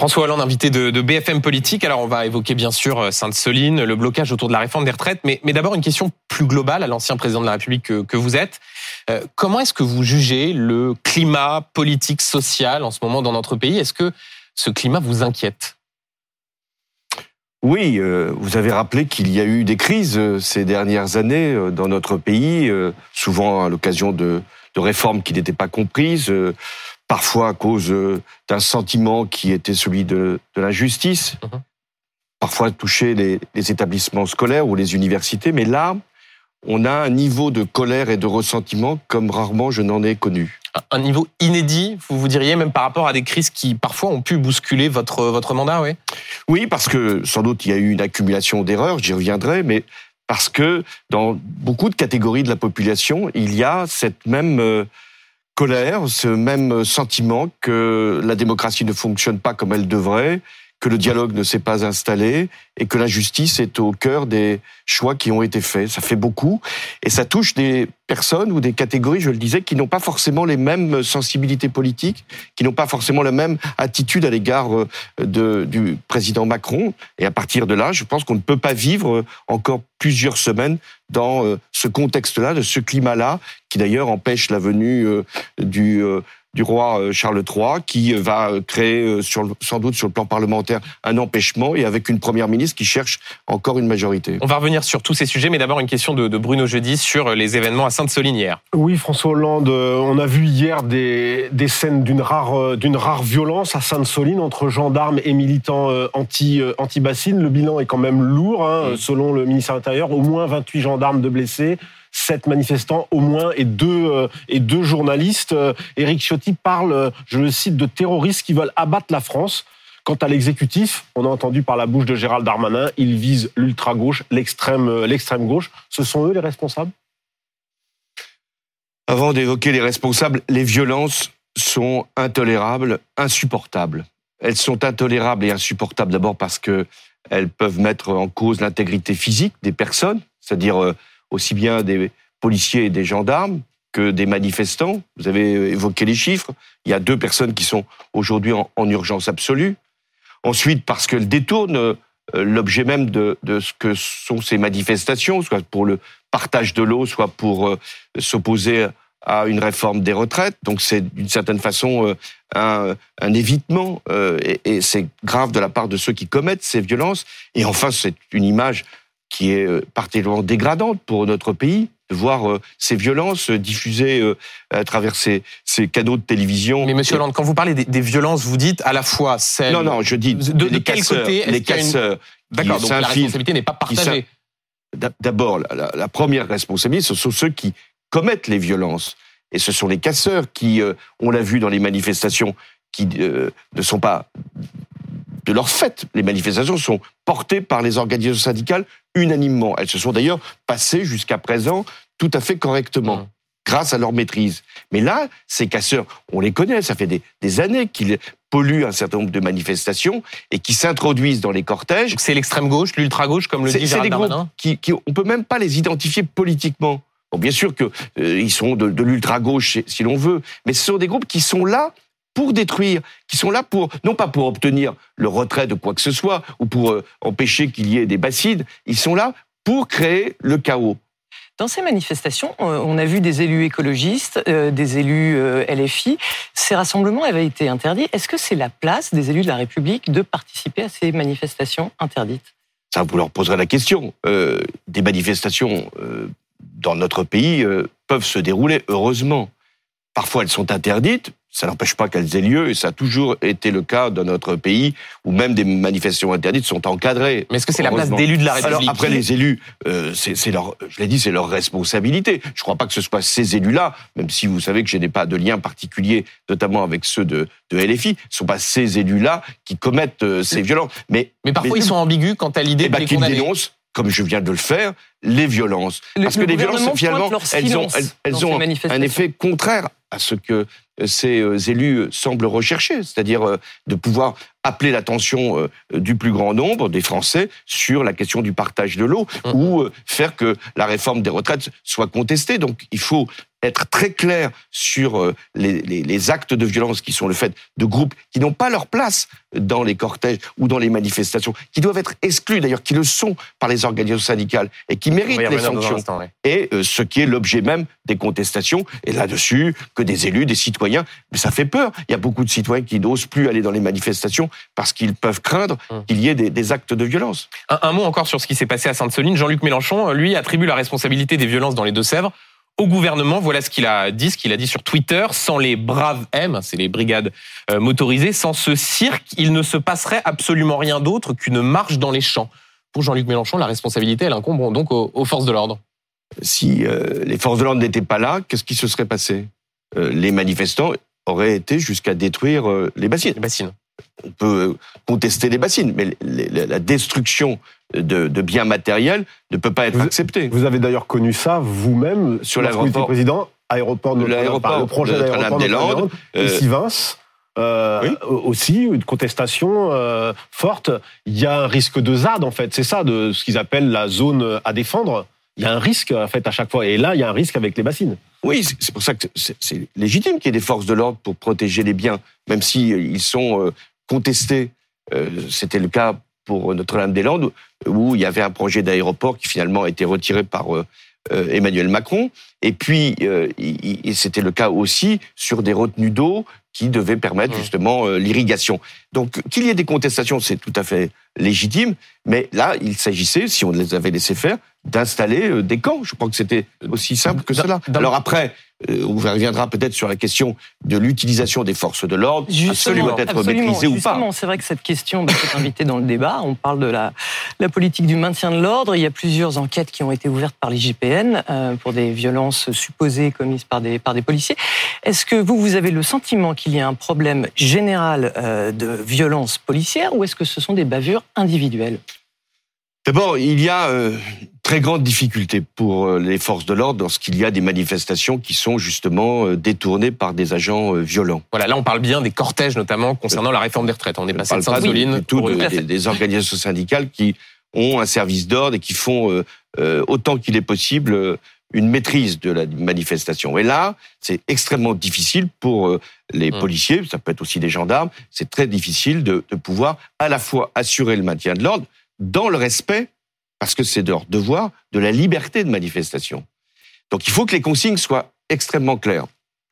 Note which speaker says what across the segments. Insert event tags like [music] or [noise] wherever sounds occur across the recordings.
Speaker 1: François Hollande, invité de, BFM Politique. Alors, on va évoquer bien sûr euh, Sainte-Soline, le blocage autour de la réforme des retraites, mais, d'abord une question plus globale à l'ancien président de la République que, vous êtes. Euh, comment est-ce que vous jugez le climat politique, social en ce moment dans notre pays? Est-ce que ce climat vous inquiète?
Speaker 2: Oui, euh, vous avez rappelé qu'il y a eu des crises ces dernières années dans notre pays, souvent à l'occasion de, de réformes qui n'étaient pas comprises parfois à cause euh, d'un sentiment qui était celui de, l'injustice, mhm. parfois toucher les, établissements scolaires ou les universités, mais là, on a un niveau de colère et de ressentiment comme rarement je n'en ai connu.
Speaker 1: Un niveau inédit, vous vous diriez, même par rapport à des crises qui parfois ont pu bousculer votre, votre mandat, oui?
Speaker 2: Oui, parce que sans doute il y a eu une accumulation d'erreurs, j'y reviendrai, mais parce que dans beaucoup de catégories de la population, il y a cette même... Euh, colère, ce même sentiment que la démocratie ne fonctionne pas comme elle devrait, que le dialogue ne s'est pas installé et que l'injustice est au cœur des choix qui ont été faits. Ça fait beaucoup et ça touche des personnes ou des catégories, je le disais, qui n'ont pas forcément les mêmes sensibilités politiques, qui n'ont pas forcément la même attitude à l'égard euh, du président Macron. Et à partir de là, je pense qu'on ne peut pas vivre encore plusieurs semaines dans euh, ce contexte-là, de ce climat-là, qui d'ailleurs empêche la venue euh, du du roi euh, Charles III, qui euh, va euh, créer sur, sans doute sur le plan parlementaire un empêchement et avec une première ministre qui cherche encore une majorité.
Speaker 1: On va revenir sur tous ces sujets, mais d'abord une question de, Bruno Jeudi sur les événements à Sainte-Soline hier.
Speaker 3: Oui, François Hollande, on a vu hier des, des scènes d'une rare, d'une rare violence à Sainte-Soline entre gendarmes et militants anti, anti-bassines. Le bilan est quand même lourd, hein, selon le ministère de l'Intérieur, au moins 28 gendarmes de blessés sept manifestants au moins et deux, euh, et journalistes. Euh, Éric Ciotti parle, euh, je le cite, de terroristes qui veulent abattre la France. Quant à l'exécutif, on a entendu par la bouche de Gérald Darmanin, il vise l'ultra-gauche, l'extrême, l'extrême gauche. Ce sont eux les responsables?
Speaker 2: Avant d'évoquer les responsables, les violences sont intolérables, insupportables. Elles sont intolérables et insupportables d'abord parce que elles peuvent mettre en cause l'intégrité physique des personnes, c'est-à-dire aussi bien des policiers et des gendarmes que des manifestants. Vous avez évoqué les chiffres. Il y a deux personnes qui sont aujourd'hui en, urgence absolue. Ensuite, parce qu'elles détournent euh, l'objet même de, ce que sont ces manifestations, soit pour le partage de l'eau, soit pour euh, s'opposer à une réforme des retraites. Donc c'est d'une certaine façon euh, un, évitement et, et c'est grave de la part de ceux qui commettent ces violences. Et enfin, c'est une image qui est euh, particulièrement dégradante pour notre pays de voir euh, ces violences diffusées euh, à travers ces, ces canaux de télévision.
Speaker 1: Mais Monsieur Hollande, quand vous parlez des, violences, vous dites à la fois celles...
Speaker 2: Non, non, je dis
Speaker 1: de, les quel côté Les casseurs. D'accord, donc la responsabilité n'est pas partagée.
Speaker 2: D'abord, la, première responsabilité, ce sont ceux qui commettent les violences. Et ce sont les casseurs qui, on l'a vu dans les manifestations, qui ne sont pas de leur fait. Les manifestations sont portées par les organisations syndicales unanimement. Elles se sont d'ailleurs passées jusqu'à présent tout à fait correctement. Mmh. grâce à leur maîtrise. Mais là, ces casseurs, on les connaît, ça fait des, années qu'ils polluent un certain nombre de manifestations et qui s'introduisent dans les cortèges.
Speaker 1: C'est l'extrême gauche, l'ultra gauche, comme le dit Gérald Darmanin.
Speaker 2: Qui, qui, on peut même pas les identifier politiquement. Bon, bien sûr qu'ils euh, sont de, de l'ultra gauche si l'on veut, mais ce sont des groupes qui sont là pour détruire, qui sont là pour, non pas pour obtenir le retrait de quoi que ce soit, ou pour euh, empêcher qu'il y ait des bacides, ils sont là pour créer le chaos.
Speaker 4: Dans ces manifestations, euh, on a vu des élus écologistes, euh, des élus LFI. Ces rassemblements avaient été interdits. Est-ce que c'est la place des élus de la République de participer à ces manifestations interdites?
Speaker 2: Ça, vous leur poserez la question. des manifestations dans notre pays peuvent se dérouler, heureusement. Parfois, elles sont interdites, ça n'empêche pas qu'elles aient lieu, et ça a toujours été le cas dans notre pays, où même des manifestations interdites sont encadrées.
Speaker 1: Mais est-ce que c'est la place d'élus de la République
Speaker 2: Alors après, les élus, euh, c'est leur, je l'ai dit, c'est leur responsabilité. Je ne crois pas que ce soit ces élus-là, même si vous savez que je n'ai pas de lien particulier, notamment avec ceux de, de LFI, ce ne sont pas ces élus-là qui commettent euh, ces violences.
Speaker 1: Mais, mais parfois, ils sont ambigus quant à l'idée eh
Speaker 2: de
Speaker 1: ben, les condamner.
Speaker 2: dénoncent comme je viens de le faire, les violences. Parce que les violences, finalement, elles ont, elles, ont un effet contraire à ce que ces euh, élus semblent rechercher, c'est-à-dire euh, de pouvoir appeler l'attention du plus grand nombre des Français sur la question du partage de l'eau mmh. ou faire que la réforme des retraites soit contestée. Donc il faut être très clair sur euh, les, les, les, actes de violence qui sont le fait de groupes qui n'ont pas leur place dans les cortèges ou dans les manifestations, qui doivent être exclus d'ailleurs, qui le sont par les organisations syndicales et qui méritent les sanctions. Et euh, ce qui est l'objet même des contestations. Et là-dessus, que des élus, des citoyens, mais ça fait peur. Il y a beaucoup de citoyens qui n'osent plus aller dans les manifestations parce qu'ils peuvent craindre hum. qu'il y ait des, des, actes de violence.
Speaker 1: Un, un mot encore sur ce qui s'est passé à Sainte-Soline. Jean-Luc Mélenchon, lui, attribue la responsabilité des violences dans les Deux-Sèvres au gouvernement. Voilà ce qu'il a dit, ce qu'il a dit sur Twitter. Sans les braves M, c'est les brigades euh, motorisées, sans ce cirque, il ne se passerait absolument rien d'autre qu'une marche dans les champs. Pour Jean-Luc Mélenchon, la responsabilité, elle incombe donc aux, forces de l'ordre.
Speaker 2: Si euh, les forces de l'ordre n'étaient pas là, qu'est-ce qui se serait passé? Euh, Les manifestants auraient été jusqu'à détruire les bassines.
Speaker 1: Les bassines
Speaker 2: on peut contester les bassines, mais la destruction de, biens matériels ne peut pas être acceptée.
Speaker 3: Vous avez d'ailleurs connu ça vous-même sur l'aéroport président, aéroport de
Speaker 2: l'aéroport, le projet d'aéroport des Landes,
Speaker 3: ici euh, Vince. Euh, aussi une contestation euh, forte. Il y a un risque de ZAD en fait, c'est ça, de ce qu'ils appellent la zone à défendre. Il y a un risque en fait à chaque fois, et là il y a un risque avec les bassines.
Speaker 2: Oui, c'est pour ça que c'est légitime qu'il y ait des forces de l'ordre pour protéger les biens, même si ils sont contesté. Euh, c'était le cas pour Notre-Dame-des-Landes, où il y avait un projet d'aéroport qui finalement a été retiré par euh, euh, Emmanuel Macron. Et puis, c'était le cas aussi sur des retenues d'eau qui devaient permettre justement l'irrigation. Donc, qu'il y ait des contestations, c'est tout à fait légitime. Mais là, il s'agissait, si on les avait laissés faire, d'installer des camps. Je crois que c'était aussi simple que cela. Alors après, euh, on reviendra peut-être sur la question de l'utilisation des forces de l'ordre, absolument être maîtrisée ou pas.
Speaker 4: C'est vrai que cette question être invitée dans le débat. On parle de la, la politique du maintien de l'ordre. Il y a plusieurs enquêtes qui ont été ouvertes par l'IGPN euh, pour des violences supposées commises par des, par des policiers. Est-ce que vous, vous avez le sentiment qu'il y a un problème général euh, de violence policière ou est-ce que ce sont des bavures individuelles?
Speaker 2: D'abord, il y a euh, très grande difficulté pour euh, les forces de l'ordre lorsqu'il y a des manifestations qui sont justement euh, détournées par des agents violents.
Speaker 1: Voilà, là on parle bien des cortèges notamment concernant la réforme des retraites. On est passé de
Speaker 2: Sainte-Soline tout des, des, organisations syndicales qui ont un service d'ordre et qui font autant qu'il est possible une maîtrise de la manifestation. Et là, c'est extrêmement difficile pour les mmh. policiers, ça peut être aussi des gendarmes, c'est très difficile de, de pouvoir à la fois assurer le maintien de l'ordre, dans le respect, parce que c'est leur devoir, de la liberté de manifestation. Donc il faut que les consignes soient extrêmement claires.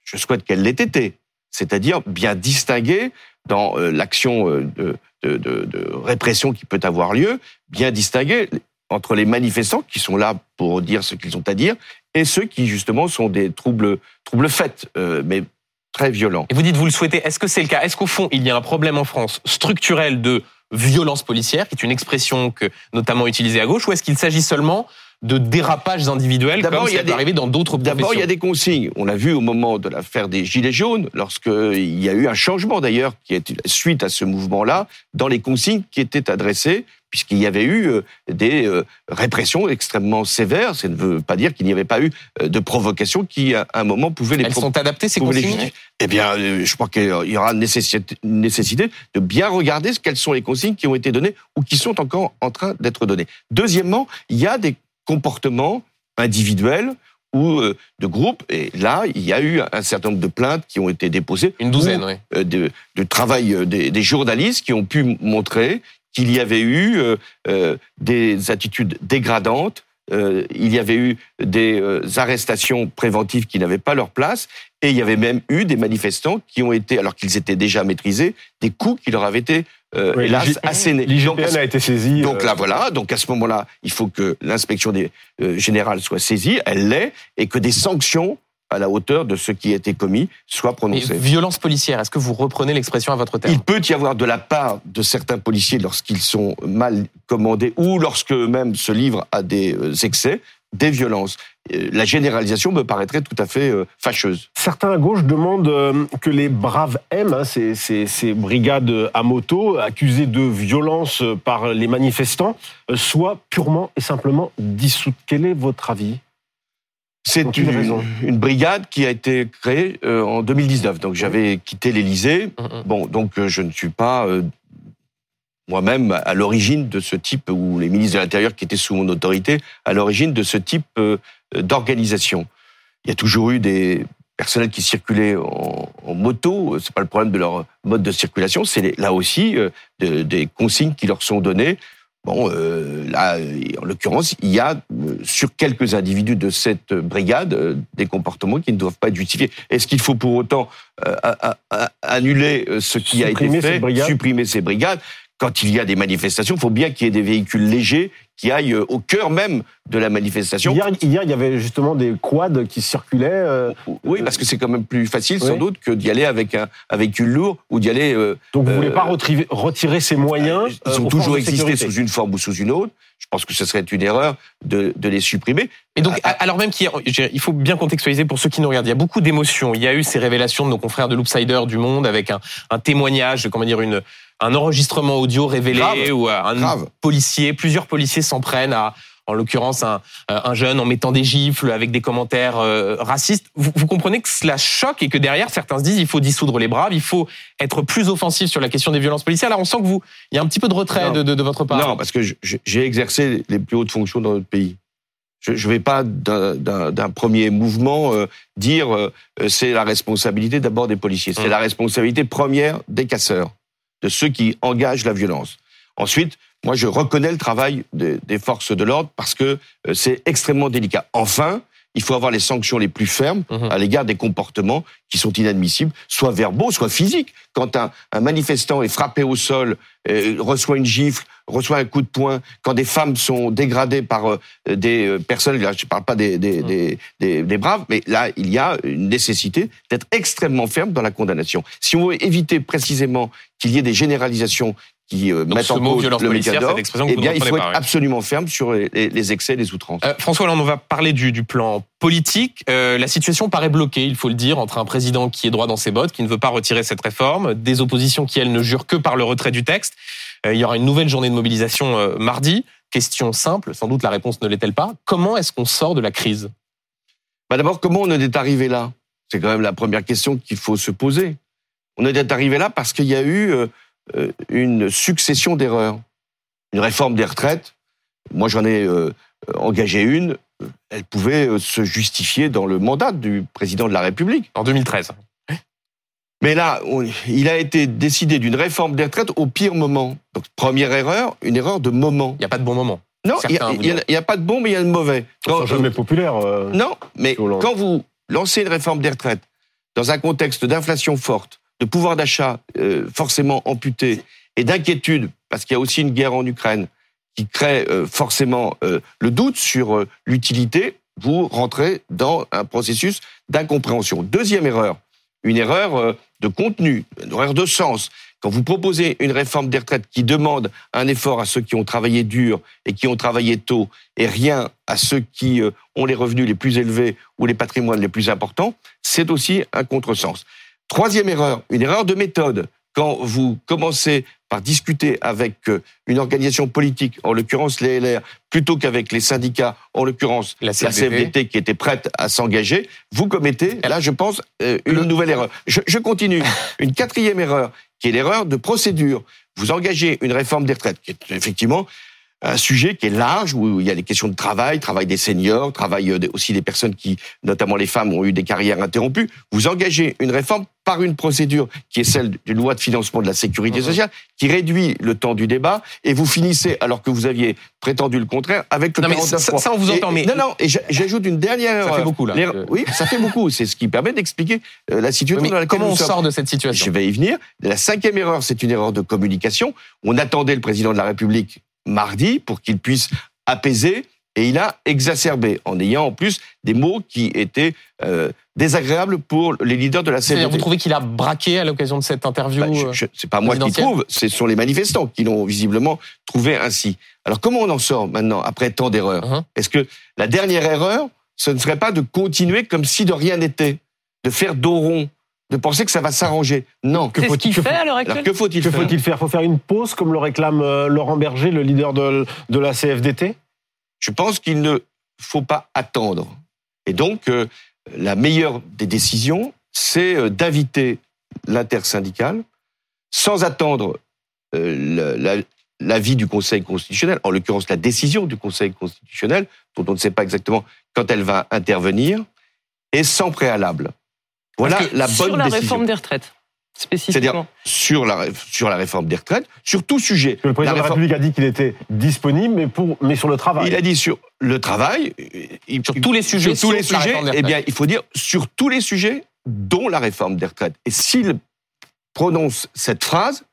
Speaker 2: Je souhaite qu'elles l'aient été, c'est-à-dire bien distinguer dans euh, l'action euh, de, de, de, répression qui peut avoir lieu, bien distinguer entre les manifestants qui sont là pour dire ce qu'ils ont à dire et ceux qui justement sont des troubles troubles faits, euh, mais très violents.
Speaker 1: Et vous dites vous le souhaitez. Est-ce que c'est le cas? Est-ce qu'au fond il y a un problème en France structurel de violence policière, qui est une expression que notamment utilisée à gauche, ou est-ce qu'il s'agit seulement de dérapages individuels comme ça peut arriver dans d'autres professions
Speaker 2: D'abord, il y a des consignes. On l'a vu au moment de l'affaire des Gilets jaunes, lorsqu'il y a eu un changement d'ailleurs, qui est suite à ce mouvement-là, dans les consignes qui étaient adressées puisqu'il y avait eu euh, des euh, répressions extrêmement sévères. Ça ne veut pas dire qu'il n'y avait pas eu euh, de provocations qui, à un moment, pouvaient les...
Speaker 1: Elles sont adaptées, ces consignes?
Speaker 2: Eh bien, je crois qu'il y aura nécessité de bien regarder quelles sont les consignes qui ont été données ou qui sont encore en train d'être données. Deuxièmement, il y a des comportements individuels ou de groupes. Et là, il y a eu un certain nombre de plaintes qui ont été déposées.
Speaker 1: Une douzaine, oui.
Speaker 2: De, de travail des, des, journalistes qui ont pu montrer qu'il y avait eu euh, euh, des attitudes dégradantes, euh, il y avait eu des arrestations préventives qui n'avaient pas leur place, et il y avait même eu des manifestants qui ont été, alors qu'ils étaient déjà maîtrisés, des coups qui leur avaient été euh, hélas assénés.
Speaker 3: L'IGPN a été saisie.
Speaker 2: Donc là, voilà. Donc à ce moment-là, il faut que l'inspection des générale soit saisie, elle l'est, et que des sanctions à la hauteur de ce qui a été commis soit prononcé.
Speaker 1: violence policière, est-ce que vous reprenez l'expression à votre terme?
Speaker 2: Il peut y avoir de la part de certains policiers lorsqu'ils sont mal commandés ou lorsque eux-mêmes se livrent à des euh, excès, des violences. Euh, la généralisation me paraîtrait tout à fait euh, fâcheuse.
Speaker 3: Certains à gauche demandent que les braves M, hein, ces, ces, ces, brigades à moto, accusées de violence par les manifestants, soient purement et simplement dissoutes. Quel est votre avis?
Speaker 2: C'est une, une, brigade qui a été créée euh, en 2019. Donc j'avais quitté l'Élysée. Mm, mm. Bon, donc euh, je ne suis pas euh, moi-même à l'origine de ce type, ou les ministres de l'Intérieur qui étaient sous mon autorité, à l'origine de ce type d'organisation. il y a toujours eu des personnels qui circulaient en, en moto. C'est pas le problème de leur mode de circulation. C'est là aussi de- des consignes qui leur sont données. Bon, euh, là, en l'occurrence, il y a euh, sur quelques individus de cette brigade euh, des comportements qui ne doivent pas être justifiés. Est-ce qu'il faut pour autant annuler ce qui a été fait, supprimer ces brigades? Quand il y a des manifestations, il faut bien qu'il y ait des véhicules légers qui aillent euh, au cœur même de la manifestation.
Speaker 3: Hier, hier, il y avait justement des quads qui circulaient. euh,
Speaker 2: Oui, parce que c'est quand même plus facile, sans
Speaker 3: Oui.
Speaker 2: doute, que d'y aller avec un, un véhicule lourd ou d'y aller. euh,
Speaker 3: donc vous
Speaker 2: Euh,
Speaker 3: voulez pas retirer, retirer ces moyens
Speaker 2: ils
Speaker 3: euh,
Speaker 2: ont
Speaker 3: aux
Speaker 2: toujours existé sous une forme ou sous une autre. Je pense que ce serait une erreur de, de les supprimer.
Speaker 1: Et donc,
Speaker 2: Ah,
Speaker 1: alors même qu'il y a- je dirais, il faut bien contextualiser pour ceux qui nous regardent. Il y a beaucoup d'émotions. Il y a eu ces révélations de nos confrères de l'Oopsider du Monde avec un, un témoignage, comment dire, une, un enregistrement audio révélé
Speaker 2: Grave.
Speaker 1: où euh, un
Speaker 2: Grave.
Speaker 1: policier, plusieurs policiers s'en prennent à, en l'occurrence, un, un jeune en mettant des gifles avec des commentaires euh, racistes. Vous, vous comprenez que cela choque et que derrière, certains se disent il faut dissoudre les braves, il faut être plus offensif sur la question des violences policières. Là, on sent que vous, il y a un petit peu de retrait de, de, de votre part.
Speaker 2: Non, parce que j'ai exercé les plus hautes fonctions dans notre pays. Je ne vais pas d'un- premier mouvement euh, dire euh, euh, c'est la responsabilité d'abord des policiers. C'est
Speaker 1: Hum.
Speaker 2: la responsabilité première des casseurs, de ceux qui engagent la violence. Ensuite, moi, je reconnais le travail des, des forces de l'ordre parce que euh, c'est extrêmement délicat. Enfin, il faut avoir les sanctions les plus fermes
Speaker 1: Mhm.
Speaker 2: à l'égard des comportements qui sont inadmissibles, soit verbaux, soit physiques. Quand un, un manifestant est frappé au sol, euh, reçoit une gifle, reçoit un coup de poing, quand des femmes sont dégradées par euh, des euh, personnes, là je ne parle pas des, des, des, des- des braves, mais là il y a une nécessité d'être extrêmement ferme dans la condamnation. Si on veut éviter précisément qu'il y ait des généralisations qui euh,
Speaker 1: Donc,
Speaker 2: mettent
Speaker 1: ce
Speaker 2: en cause le
Speaker 1: que
Speaker 2: eh bien il faut être
Speaker 1: pas,
Speaker 2: absolument ferme sur les, excès, les outrances.
Speaker 1: Euh, François Hollande, on va parler du, du plan politique. Euh, la situation paraît bloquée, il faut le dire, entre un président qui est droit dans ses bottes, qui ne veut pas retirer cette réforme, des oppositions qui, elles, ne jurent que par le retrait du texte. Euh, il y aura une nouvelle journée de mobilisation euh, mardi. Question simple, sans doute la réponse ne l'est-elle pas. Comment est-ce qu'on sort de la crise?
Speaker 2: Bah D'abord, comment on est arrivé là? C'est quand même la première question qu'il faut se poser. On est arrivé là parce qu'il y a eu une succession d'erreurs. Une réforme des retraites, moi j'en ai euh, engagé une, elle pouvait euh, se justifier dans le mandat du président de la République.
Speaker 1: En 2013.
Speaker 2: Mais là, on- il a été décidé d'une réforme des retraites au pire moment. Donc première erreur, une erreur de moment.
Speaker 1: Il n'y a pas de bon moment.
Speaker 2: Non, il n'y a, pas de bon, mais il y a de mauvais. Quand-
Speaker 3: jamais populaires. euh.
Speaker 2: non, mais quand vous lancez une réforme des retraites dans un contexte d'inflation forte, de pouvoir d'achat euh, forcément amputé et d'inquiétude, parce qu'il y a aussi une guerre en Ukraine qui crée euh, forcément euh, le doute sur euh, l'utilité, vous rentrez dans un processus d'incompréhension. Deuxième erreur, une erreur euh, de contenu, une erreur de sens. Quand vous proposez une réforme des retraites qui demande un effort à ceux qui ont travaillé dur et qui ont travaillé tôt, et rien à ceux qui euh, ont les revenus les plus élevés ou les patrimoines les plus importants, c'est aussi un contresens. Troisième erreur, une erreur de méthode. Quand vous commencez par discuter avec euh, une organisation politique, en l'occurrence les LR, plutôt qu'avec les syndicats, en l'occurrence
Speaker 1: La
Speaker 2: la
Speaker 1: CFDT.
Speaker 2: CFDT qui était prête à s'engager, vous commettez, là je pense, euh, une
Speaker 1: Le-
Speaker 2: nouvelle erreur. Je, je continue. [laughs] Une quatrième erreur, qui est l'erreur de procédure. Vous engagez une réforme des retraites, qui est effectivement un sujet qui est large, où il y a les questions de travail, travail des seniors, travail euh, des- aussi des personnes qui, notamment les femmes, ont eu des carrières interrompues. Vous engagez une réforme par une procédure qui est celle d'une loi de financement de la sécurité
Speaker 1: Mhm.
Speaker 2: sociale, qui réduit le temps du débat, et vous finissez, alors que vous aviez prétendu le contraire, avec le
Speaker 1: Non, mais
Speaker 2: 49
Speaker 1: ça- ça, on vous
Speaker 2: Et-
Speaker 1: entend, mais-
Speaker 2: Non, non, et j'a- j'ajoute une dernière
Speaker 1: Ça
Speaker 2: erreur.
Speaker 1: fait beaucoup, là. Euh.
Speaker 2: Oui, ça fait beaucoup. C'est ce qui permet d'expliquer euh, la situation
Speaker 1: Mais
Speaker 2: dans laquelle
Speaker 1: comment on sort de cette situation?
Speaker 2: Je vais y venir. La cinquième erreur, c'est une erreur de communication. On attendait le président de la République mardi pour qu'il puisse apaiser et il a exacerbé en ayant en plus des mots qui étaient euh, désagréables pour les leaders de la CFDT.
Speaker 1: vous trouvez qu'il a braqué à l'occasion de cette interview
Speaker 2: Bah,
Speaker 1: euh,
Speaker 2: c'est pas moi qui trouve, ce sont les manifestants qui l'ont visiblement trouvé ainsi. Alors comment on en sort maintenant après tant d'erreurs?
Speaker 1: Mhm.
Speaker 2: Est-ce que la dernière erreur, ce ne serait pas de continuer comme si de rien n'était, de faire dos rond, de penser que ça va s'arranger Non.
Speaker 3: Que faut-il-
Speaker 4: qu'il
Speaker 3: que
Speaker 4: fait
Speaker 3: faut-
Speaker 4: à l'heure actuelle
Speaker 2: que faut-il faire
Speaker 3: faut-il faire? Faut faire une pause, comme le réclame euh, Laurent Berger, le leader de, de la CFDT
Speaker 2: Je pense qu'il ne faut pas attendre. Et donc, euh, la meilleure des décisions, c'est euh, d'inviter l'intersyndicale sans attendre euh, la- la- l'avis du Conseil constitutionnel, en l'occurrence la décision du Conseil constitutionnel, dont on ne sait pas exactement quand elle va intervenir, et sans préalable. Voilà la bonne
Speaker 4: Sur la
Speaker 2: décision.
Speaker 4: réforme des retraites,
Speaker 2: C'est-à-dire
Speaker 4: spécifiquement.
Speaker 2: sur la, sur la réforme des retraites, sur tout sujet.
Speaker 3: Le président
Speaker 2: La
Speaker 3: de la République a dit qu'il était disponible, mais, pour, mais sur le travail.
Speaker 2: Il a dit sur le travail, il-
Speaker 1: Sur tous les sujets,
Speaker 2: sur tous les sujets,
Speaker 1: réforme des
Speaker 2: eh bien, il faut dire sur tous les sujets, dont la réforme des retraites. Et s'il prononce cette phrase,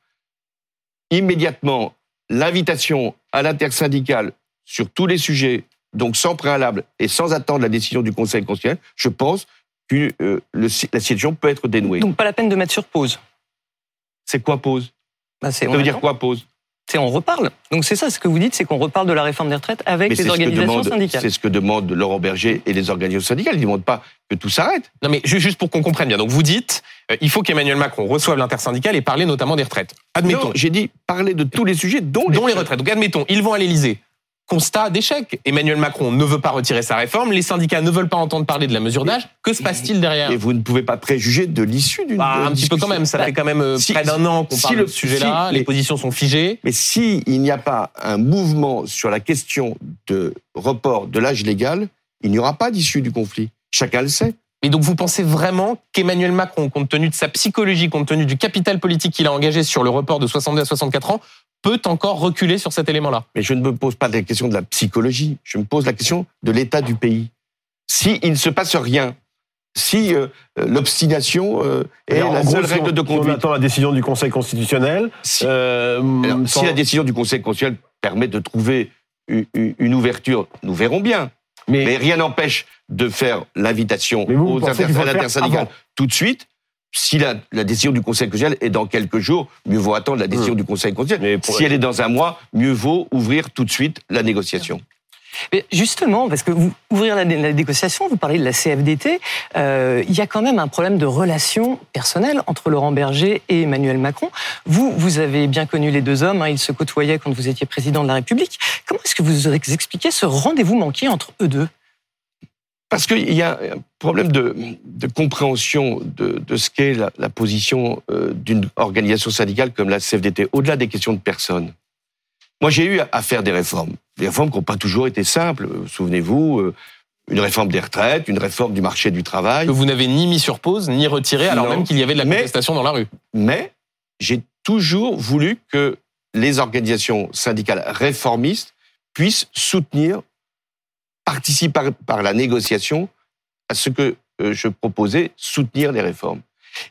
Speaker 2: immédiatement, l'invitation à l'intersyndicale sur tous les sujets, donc sans préalable et sans attendre la décision du Conseil constitutionnel, je pense que euh, le- la situation peut être dénouée.
Speaker 4: Donc pas la peine de mettre sur pause.
Speaker 2: C'est quoi pause?
Speaker 4: Bah,
Speaker 2: Ça
Speaker 4: on
Speaker 2: veut dire quoi pause?
Speaker 4: C'est on reparle. Donc c'est ça, ce que vous dites, c'est qu'on reparle de la réforme des retraites avec
Speaker 2: Mais
Speaker 4: les
Speaker 2: c'est ce que
Speaker 4: organisations
Speaker 2: demande-
Speaker 4: syndicales.
Speaker 2: C'est ce que demandent Laurent Berger et les organisations syndicales. Ils ne demandent pas que tout s'arrête.
Speaker 1: Non mais ju- juste pour qu'on comprenne bien. Donc vous dites, euh, il faut qu'Emmanuel Macron reçoive l'intersyndicale et parler notamment des retraites. Admettons.
Speaker 2: Non, j'ai dit parler de tous les sujets, dont,
Speaker 1: dont les retraites. Donc admettons, ils vont à l'Élysée. Constat d'échec. Emmanuel Macron ne veut pas retirer sa réforme. Les syndicats ne veulent pas entendre parler de la mesure d'âge. Que se passe-t-il derrière
Speaker 2: Et vous ne pouvez pas préjuger de l'issue d'une.
Speaker 1: Bah, Un petit peu quand même. Ça
Speaker 2: Bah,
Speaker 1: fait quand même euh,
Speaker 2: si-
Speaker 1: près d'un an qu'on
Speaker 2: si
Speaker 1: parle
Speaker 2: le-
Speaker 1: de ce sujet-là.
Speaker 2: si
Speaker 1: les positions sont figées.
Speaker 2: Mais si il n'y a pas un mouvement sur la question de report de l'âge légal, il n'y aura pas d'issue du conflit. Chacun le sait.
Speaker 1: Et donc vous pensez vraiment qu'Emmanuel Macron, compte tenu de sa psychologie, compte tenu du capital politique qu'il a engagé sur le report de 62 à 64 ans, peut encore reculer sur cet élément-là
Speaker 2: Mais je ne me pose pas la question de la psychologie. Je me pose la question de l'état du pays. Si il ne se passe rien, si euh, euh, l'obstination euh, est la
Speaker 3: gros,
Speaker 2: seule
Speaker 3: si
Speaker 2: règle
Speaker 3: on-
Speaker 2: de
Speaker 3: si on
Speaker 2: conduite,
Speaker 3: attend la décision du Conseil constitutionnel.
Speaker 2: si,
Speaker 3: euh,
Speaker 2: Alors,
Speaker 3: sans-
Speaker 2: si la décision du Conseil constitutionnel permet de trouver une ouverture, nous verrons bien.
Speaker 3: mais,
Speaker 2: Mais rien n'empêche de faire l'invitation aux
Speaker 3: pensez
Speaker 2: inter-
Speaker 3: qu'il faut
Speaker 2: à
Speaker 3: le faire
Speaker 2: l'intersyndicale
Speaker 3: avant
Speaker 2: tout de suite. Si la, la décision du Conseil constitutionnel est dans quelques jours, mieux vaut attendre la décision du Conseil constitutionnel. Si elle est dans un mois, mieux vaut ouvrir tout de suite la négociation.
Speaker 4: Mais justement, parce que vous ouvrir la, la négociation, vous parlez de la CFDT, euh, il y a quand même un problème de relation personnelle entre Laurent Berger et Emmanuel Macron. Vous, vous avez bien connu les deux hommes, hein, ils se côtoyaient quand vous étiez président de la République. Comment est-ce que vous expliquez ce rendez-vous manqué entre eux deux?
Speaker 2: Parce qu'il y a un problème de, de compréhension de, de ce qu'est la, la position euh, d'une organisation syndicale comme la CFDT, au-delà des questions de personnes. Moi, j'ai eu à faire des réformes. Des réformes qui n'ont pas toujours été simples. Euh, Souvenez-vous, euh, une réforme des retraites, une réforme du marché du travail.
Speaker 1: Que vous n'avez ni mis sur pause, ni retiré, alors
Speaker 2: Non.
Speaker 1: même qu'il y avait de la
Speaker 2: Mais-
Speaker 1: contestation dans la rue.
Speaker 2: Mais j'ai toujours voulu que les organisations syndicales réformistes puissent soutenir, participer par, la négociation à ce que euh, je proposais, soutenir les réformes.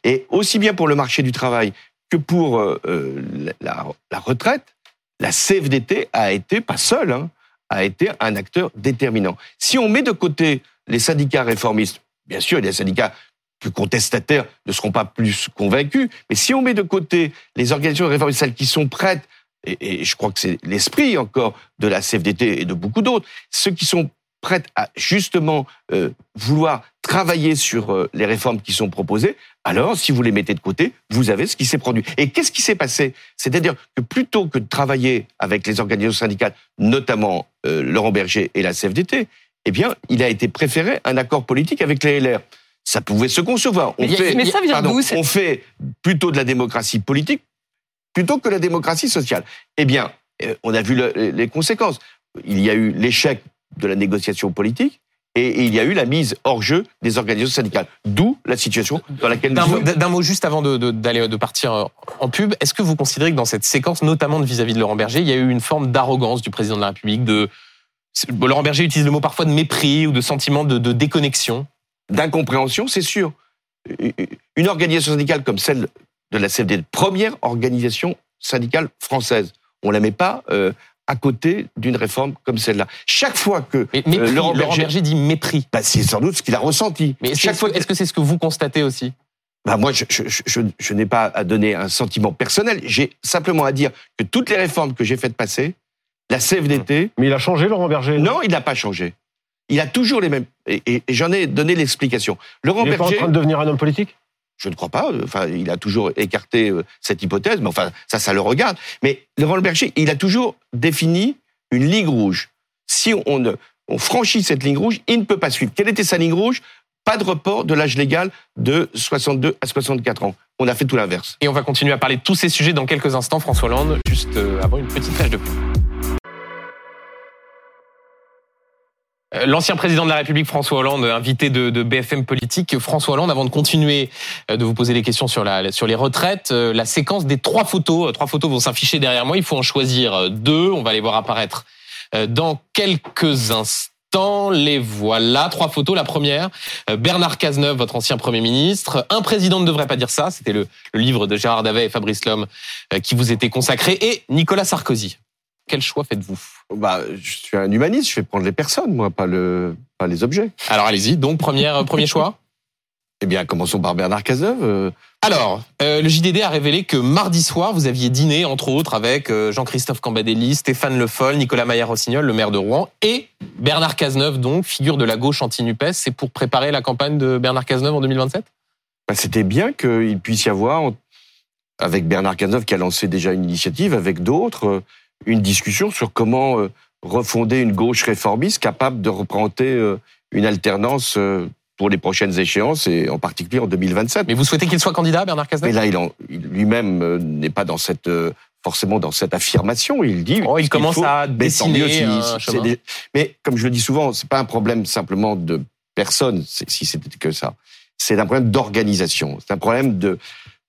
Speaker 2: Et aussi bien pour le marché du travail que pour euh, euh, la, retraite, la CFDT a été, pas seule, hein, a été un acteur déterminant. Si on met de côté les syndicats réformistes, bien sûr, des syndicats plus contestataires ne seront pas plus convaincus, mais si on met de côté les organisations réformistes, celles qui sont prêtes, et, et je crois que c'est l'esprit encore de la CFDT et de beaucoup d'autres, ceux qui sont prêtes à justement euh, vouloir travailler sur euh, les réformes qui sont proposées, alors si vous les mettez de côté, vous avez ce qui s'est produit. Et qu'est-ce qui s'est passé? C'est-à-dire que plutôt que de travailler avec les organisations syndicales, notamment euh, Laurent Berger et la CFDT, eh bien, il a été préféré un accord politique avec les LR. Ça pouvait se concevoir. On
Speaker 4: Mais
Speaker 2: fait,
Speaker 4: mais ça vient
Speaker 2: pardon, on fait plutôt de la démocratie politique plutôt que la démocratie sociale. Eh bien, on a vu le- les conséquences. Il y a eu l'échec de la négociation politique et, il y a eu la mise hors jeu des organisations syndicales. D'où la situation dans laquelle nous
Speaker 1: mot,
Speaker 2: sommes.
Speaker 1: d'un mot juste avant de, de- d'aller de partir euh, en pub, est-ce que vous considérez que dans cette séquence, notamment de vis-à-vis de Laurent Berger, il y a eu une forme d'arrogance du président de la République, de Laurent Berger utilise le mot parfois de mépris ou de sentiment de, de déconnexion?
Speaker 2: D'incompréhension, c'est sûr. Une organisation syndicale comme celle de la CFD, première organisation syndicale française, on la met pas euh, à côté d'une réforme comme celle-là. Chaque fois que
Speaker 1: Mais mépris,
Speaker 2: Euh, Laurent
Speaker 1: Laurent,
Speaker 2: Berger-
Speaker 1: dit mépris.
Speaker 2: bah, c'est sans doute ce qu'il a ressenti.
Speaker 1: Mais est-ce,
Speaker 2: chaque
Speaker 1: que-
Speaker 2: fois
Speaker 1: est-ce que c'est ce que vous constatez aussi?
Speaker 2: Bah moi, je, je, je, je n'ai pas à donner un sentiment personnel. J'ai simplement à dire que toutes les réformes que j'ai faites passer, la CFDT,
Speaker 3: Mais il a changé, Laurent Berger
Speaker 2: non, il n'a pas changé. Il a toujours les mêmes. Et, et- et j'en ai donné l'explication. Laurent
Speaker 3: Il n'est pas en train de devenir un homme politique?
Speaker 2: Je ne crois pas. Enfin, il a toujours écarté euh, cette hypothèse, mais enfin, ça, ça le regarde. Mais Laurent Berger, il a toujours défini une ligne rouge. Si on, franchit cette ligne rouge, il ne peut pas suivre. Quelle était sa ligne rouge? Pas de report de l'âge légal de 62 à 64 ans. On a fait tout l'inverse.
Speaker 1: Et on va continuer à parler de tous ces sujets dans quelques instants, François Hollande, juste euh, avant une petite flèche de pub. L'ancien président de la République, François Hollande, invité de, de, BFM Politique. François Hollande, avant de continuer euh, de vous poser des questions sur, la, sur les retraites, euh, la séquence des trois photos, trois photos vont s'afficher derrière moi, il faut en choisir deux, on va les voir apparaître dans quelques instants. Les voilà, trois photos. La première, Bernard Cazeneuve, votre ancien Premier ministre. Un président ne devrait pas dire ça, c'était le, le, livre de Gérard Davet et Fabrice Lhomme qui vous était consacré. Et Nicolas Sarkozy. Quel choix faites-vous?
Speaker 2: Bah, je suis un humaniste, je vais prendre les personnes, moi, pas, le, pas les objets.
Speaker 1: Alors allez-y, donc première, premier choix [laughs]
Speaker 2: Eh bien, commençons par Bernard Cazeneuve. Euh.
Speaker 1: Alors, euh, le JDD a révélé que mardi soir, vous aviez dîné, entre autres, avec euh, Jean-Christophe Cambadély, Stéphane Le Foll, Nicolas Maillard-Rossignol, le maire de Rouen, et Bernard Cazeneuve, donc, figure de la gauche anti-NUPES. C'est pour préparer la campagne de Bernard Cazeneuve en 2027
Speaker 2: bah, C'était bien qu'il puisse y avoir, avec Bernard Cazeneuve qui a lancé déjà une initiative, avec d'autres une discussion sur comment euh, refonder une gauche réformiste capable de représenter euh, une alternance euh, pour les prochaines échéances et en particulier en 2027.
Speaker 1: Mais vous souhaitez qu'il soit candidat, Bernard Cazeneuve?
Speaker 2: Mais là, il, lui-même n'est pas dans cette forcément dans cette affirmation. Il dit.
Speaker 1: Oh, il commence à dessiner un chemin.
Speaker 2: Mais comme je le dis souvent, c'est pas un problème simplement de personne, si c'était que ça. C'est un problème d'organisation. C'est un problème de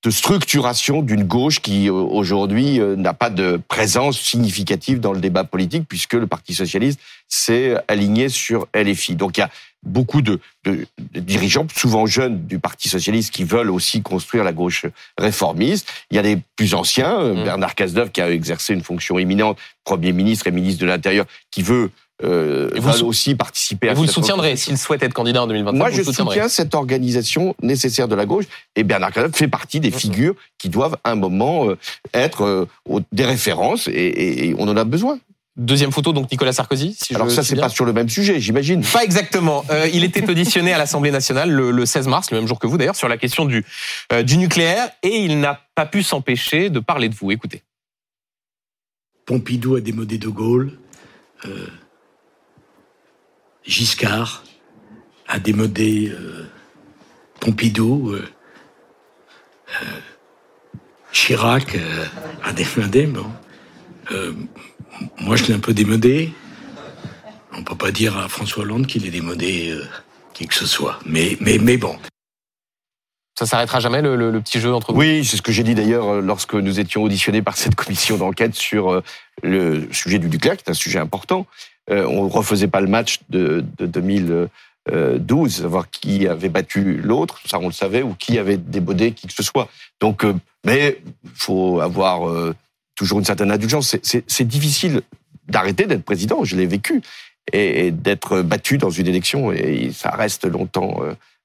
Speaker 2: de structuration d'une gauche qui euh, aujourd'hui euh, n'a pas de présence significative dans le débat politique puisque le Parti socialiste s'est aligné sur LFI. Donc il y a beaucoup de, de, dirigeants, souvent jeunes du Parti socialiste, qui veulent aussi construire la gauche réformiste. Il y a les plus anciens, euh, mmh. Bernard Cazeneuve qui a exercé une fonction éminente, Premier ministre et ministre de l'Intérieur, qui veut euh, vous aussi participer
Speaker 1: à Vous le soutiendrez s'il souhaite être candidat en 2025
Speaker 2: Moi, je soutiens cette organisation nécessaire de la gauche et Bernard Cazeneuve fait partie des figures qui doivent à un moment euh, être euh, des références et, on en a besoin.
Speaker 1: Deuxième photo, donc Nicolas Sarkozy.
Speaker 2: Si Alors ça, c'est pas sur le même sujet, j'imagine.
Speaker 1: Pas exactement. Euh, il était auditionné à l'Assemblée nationale le, 16 mars, le même jour que vous d'ailleurs, sur la question du, du nucléaire, et il n'a pas pu s'empêcher de parler de vous. Écoutez.
Speaker 5: Pompidou a démodé De Gaulle. Euh, Giscard a démodé euh, Pompidou, euh, euh, Chirac a démodé. Bon. moi, je l'ai un peu démodé. On peut pas dire à François Hollande qu'il est démodé qui que ce soit. Mais, mais, mais bon.
Speaker 1: Ça s'arrêtera jamais le, petit jeu entre vous?
Speaker 2: Oui, c'est ce que j'ai dit d'ailleurs lorsque nous étions auditionnés par cette [laughs] commission d'enquête sur le sujet du nucléaire, qui est un sujet important. Euh, on ne refaisait pas le match de, 2012, savoir qui avait battu l'autre, ça on le savait, ou qui avait débodé qui que ce soit. Donc, euh, mais faut avoir euh, toujours une certaine indulgence. C'est difficile d'arrêter d'être président, je l'ai vécu, et, d'être battu dans une élection, et ça reste longtemps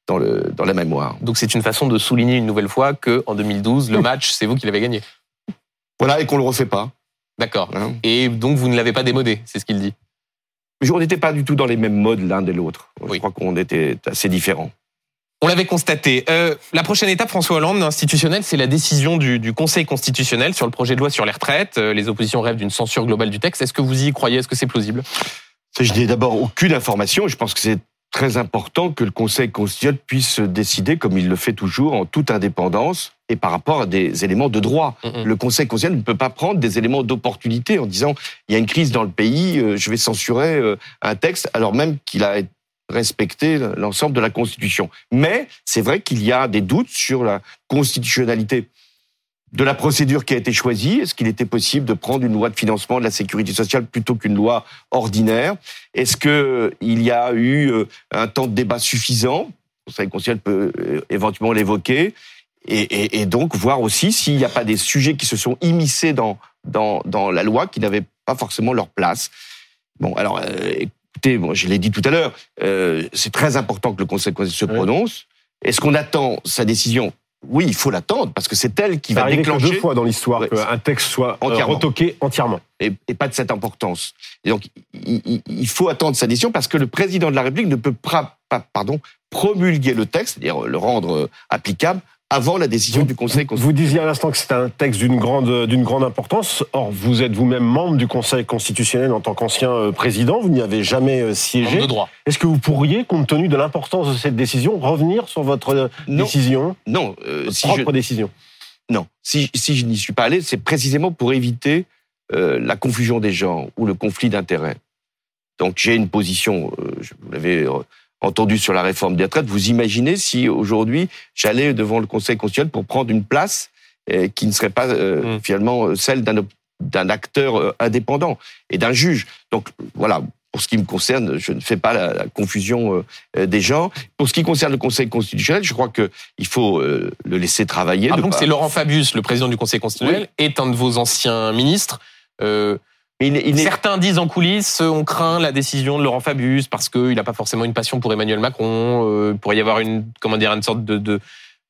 Speaker 2: dans, le, dans la mémoire.
Speaker 1: Donc c'est une façon de souligner une nouvelle fois que en 2012, le match, c'est vous qui l'avez gagné.
Speaker 2: Voilà, et qu'on le refait pas.
Speaker 1: D'accord. Hein et donc vous ne l'avez pas démodé, c'est ce qu'il dit.
Speaker 2: On n'était pas du tout dans les mêmes modes l'un et l'autre. Je crois qu'on était assez différents.
Speaker 1: On l'avait constaté. Euh, la prochaine étape, François Hollande, institutionnelle, c'est la décision du, Conseil constitutionnel sur le projet de loi sur les retraites. Euh, les oppositions rêvent d'une censure globale du texte. Est-ce que vous y croyez? Est-ce que c'est plausible?
Speaker 2: Je n'ai d'abord aucune information. Je pense que c'est très important que le Conseil constitutionnel puisse décider, comme il le fait toujours, en toute indépendance et par rapport à des éléments de droit. Le Conseil constitutionnel ne peut pas prendre des éléments d'opportunité en disant il y a une crise dans le pays, euh, je vais censurer euh, un texte, alors même qu'il a respecté l'ensemble de la Constitution. Mais c'est vrai qu'il y a des doutes sur la constitutionnalité de la procédure qui a été choisie. Est-ce qu'il était possible de prendre une loi de financement de la sécurité sociale plutôt qu'une loi ordinaire? Est-ce qu'il y a eu euh, un temps de débat suffisant? Le Conseil constitutionnel peut euh, éventuellement l'évoquer. Et, donc voir aussi s'il n'y a pas des sujets qui se sont immiscés dans, dans, dans la loi qui n'avaient pas forcément leur place. Bon, alors, euh, écoutez, moi, je l'ai dit tout à l'heure, c'est très important que le Conseil constitutionnel se prononce. Est-ce qu'on attend sa décision? Oui, il faut l'attendre parce que c'est elle qui va déclencher.
Speaker 3: deux fois dans l'histoire qu'un texte soit euh, entièrement. retoqué entièrement.
Speaker 2: Et, pas de cette importance. Et donc, il, faut attendre sa décision parce que le président de la République ne peut pas, pardon, promulguer le texte, c'est-à-dire le rendre euh, applicable avant la décision du Conseil constitutionnel.
Speaker 3: Vous disiez à l'instant que c'est un texte d'une grande, d'une grande importance. Or, vous êtes vous-même membre du Conseil constitutionnel en tant qu'ancien euh, président. Vous n'y avez jamais euh, siégé.
Speaker 1: De droit.
Speaker 3: Est-ce que vous pourriez, compte tenu de l'importance de cette décision, revenir sur votre euh, décision?
Speaker 2: Non.
Speaker 3: si propre décision
Speaker 2: Non. Si, si je n'y suis pas allé, c'est précisément pour éviter la confusion des gens ou le conflit d'intérêts. Donc j'ai une position, euh, je- vous euh, entendu sur la réforme des retraites. Vous imaginez si aujourd'hui j'allais devant le Conseil constitutionnel pour prendre une place euh, qui ne serait pas euh,
Speaker 1: Mm.
Speaker 2: finalement euh, celle d'un acteur euh, indépendant et d'un juge. Donc voilà, pour ce qui me concerne, je ne fais pas la, la confusion euh, des gens. Pour ce qui concerne le Conseil constitutionnel, je crois que il faut euh, le laisser travailler.
Speaker 1: Ah, donc
Speaker 2: pas-
Speaker 1: c'est Laurent Fabius, le président du Conseil constitutionnel, est un de vos anciens ministres. Euh,
Speaker 2: Mais il, est- il est-
Speaker 1: Certains disent en coulisses, euh, on craint la décision de Laurent Fabius parce qu'il n'a pas forcément une passion pour Emmanuel Macron. Euh, il pourrait y avoir une, comment dire, une sorte de, de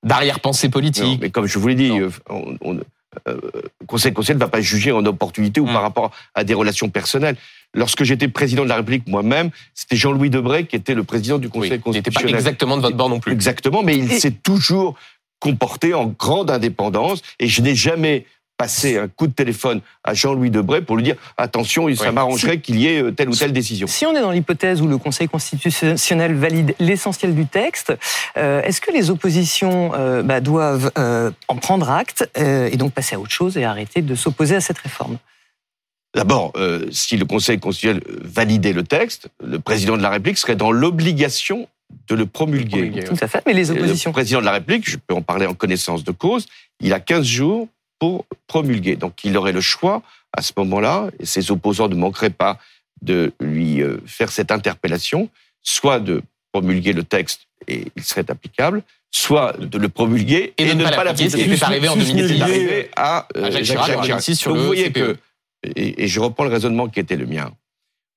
Speaker 1: d'arrière-pensée
Speaker 2: Non,
Speaker 1: politique.
Speaker 2: mais comme je vous l'ai dit, euh, on, euh, Conseil constitutionnel ne va pas juger en opportunité ou
Speaker 1: Mm.
Speaker 2: par rapport à des relations personnelles. Lorsque j'étais président de la République moi-même, c'était Jean-Louis Debré qui était le président du
Speaker 1: Oui,
Speaker 2: Conseil
Speaker 1: il n'était pas
Speaker 2: constitutionnel.
Speaker 1: exactement de votre bord non plus.
Speaker 2: Exactement, mais il
Speaker 4: Et-
Speaker 2: s'est toujours comporté en grande indépendance et je n'ai jamais passé un coup de téléphone à Jean-Louis Debré pour lui dire attention, ça
Speaker 1: Oui.
Speaker 2: m'arrangerait qu'il y ait euh, telle ou telle décision.
Speaker 4: Si on est dans l'hypothèse où le Conseil constitutionnel valide l'essentiel du texte, euh, est-ce que les oppositions euh, bah, doivent euh, en prendre acte et donc passer à autre chose et arrêter de s'opposer à cette réforme?
Speaker 2: D'abord, si le Conseil constitutionnel validait le texte, le président de la République serait dans l'obligation de le promulguer.
Speaker 4: Tout à fait, mais les oppositions.
Speaker 2: Le président de la République, je peux en parler en connaissance de cause, il a 15 jours pour promulguer. Donc il aurait le choix à ce moment-là, et ses opposants ne manqueraient pas de lui euh, faire cette interpellation, soit de promulguer le texte et il serait applicable, soit de le promulguer
Speaker 1: Et de ne pas l'appliquer,
Speaker 2: l'appliquer.
Speaker 1: ce qui est arrivé en
Speaker 3: Juste
Speaker 1: 2016.
Speaker 2: C'est arrivé à, euh,
Speaker 1: À Jacques Chirac en 2006 sur
Speaker 2: Donc,
Speaker 1: le
Speaker 2: vous voyez
Speaker 1: CPE.
Speaker 2: que, et, et je reprends le raisonnement qui était le mien,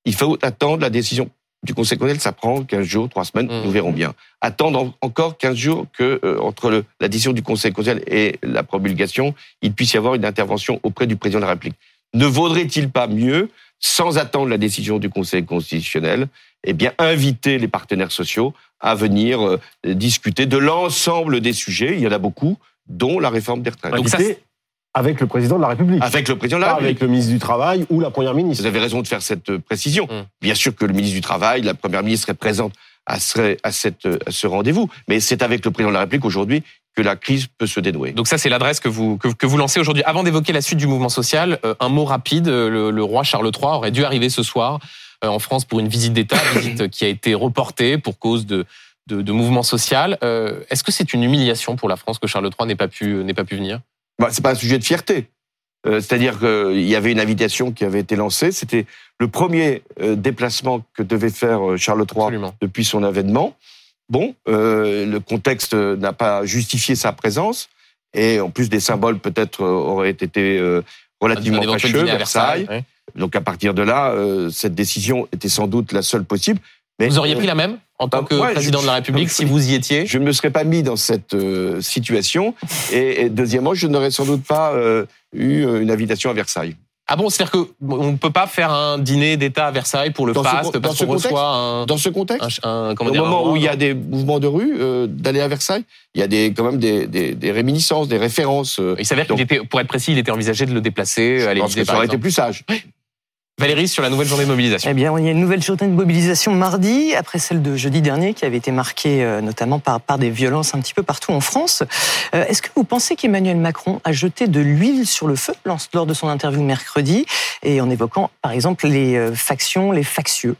Speaker 2: il faut attendre la décision du Conseil constitutionnel, ça prend 15 jours, 3 semaines,
Speaker 1: Mmh.
Speaker 2: nous verrons bien. Attendre en- encore 15 jours que euh, entre le- la décision du Conseil constitutionnel et la promulgation, il puisse y avoir une intervention auprès du président de la République. Ne vaudrait-il pas mieux, sans attendre la décision du Conseil constitutionnel, eh bien inviter les partenaires sociaux à venir euh, discuter de l'ensemble des sujets, il y en a beaucoup, dont la réforme des retraites.
Speaker 1: Donc ça,
Speaker 3: avec le président de la République.
Speaker 2: Avec le président de la République.
Speaker 3: avec le ministre du Travail ou la Première ministre.
Speaker 2: Vous avez raison de faire cette euh, précision.
Speaker 1: Mm.
Speaker 2: Bien sûr que le ministre du Travail, la Première ministre serait présente à ce, à cette, euh, à ce rendez-vous, mais c'est avec le président de la République aujourd'hui que la crise peut se dénouer.
Speaker 1: Donc ça, c'est l'adresse que vous, que, que vous lancez aujourd'hui. Avant d'évoquer la suite du mouvement social, euh, un mot rapide. Le, le roi Charles III aurait dû arriver ce soir euh, en France pour une visite d'État, [coughs] visite qui a été reportée pour cause de, de, de mouvement social. Euh, Est-ce que c'est une humiliation pour la France que Charles III n'ait pas pu, n'ait pas pu venir?
Speaker 2: Bah, c'est pas un sujet de fierté. Euh, C'est-à-dire qu'il y avait une invitation qui avait été lancée. C'était le premier euh, déplacement que devait faire euh, Charles III
Speaker 1: Absolument.
Speaker 2: depuis son avènement. Bon, euh, le contexte n'a pas justifié sa présence, et en plus des symboles peut-être auraient été euh, relativement fâcheux,
Speaker 1: à
Speaker 2: Versailles.
Speaker 1: ouais.
Speaker 2: Donc à partir de là, euh, cette décision était sans doute la seule possible. Mais
Speaker 1: Vous auriez pris la même? En tant
Speaker 2: bah,
Speaker 1: que
Speaker 2: ouais,
Speaker 1: président
Speaker 2: je-
Speaker 1: de la République
Speaker 2: je-
Speaker 1: si vous y étiez
Speaker 2: je ne me serais pas mis dans cette euh, situation. Et, et deuxièmement, je n'aurais sans doute pas euh, eu euh, une invitation à Versailles.
Speaker 1: Ah bon, c'est-à-dire que on ne peut pas faire un dîner d'État à Versailles pour le
Speaker 2: Dans
Speaker 1: faste parce qu'on reçoit un,
Speaker 2: Dans ce contexte,
Speaker 1: un, un-
Speaker 2: au
Speaker 1: dire,
Speaker 2: moment où il y a des mouvements de rue, euh, d'aller à Versailles, il y a des, quand même des, des, des réminiscences, des références. euh,
Speaker 1: Il s'avère qu'il était, pour être précis, il était envisagé de le déplacer
Speaker 2: je
Speaker 1: à
Speaker 2: pense
Speaker 1: l'Élysée
Speaker 2: que ça aurait été plus sage.
Speaker 1: Valérie sur la nouvelle journée de mobilisation.
Speaker 4: Eh bien, il y a une nouvelle journée de mobilisation mardi, après celle de jeudi dernier, qui avait été marquée euh, notamment par, par des violences un petit peu partout en France. Euh, Est-ce que vous pensez qu'Emmanuel Macron a jeté de l'huile sur le feu lors lors de son interview mercredi, et en évoquant par exemple les euh, factions, les factieux?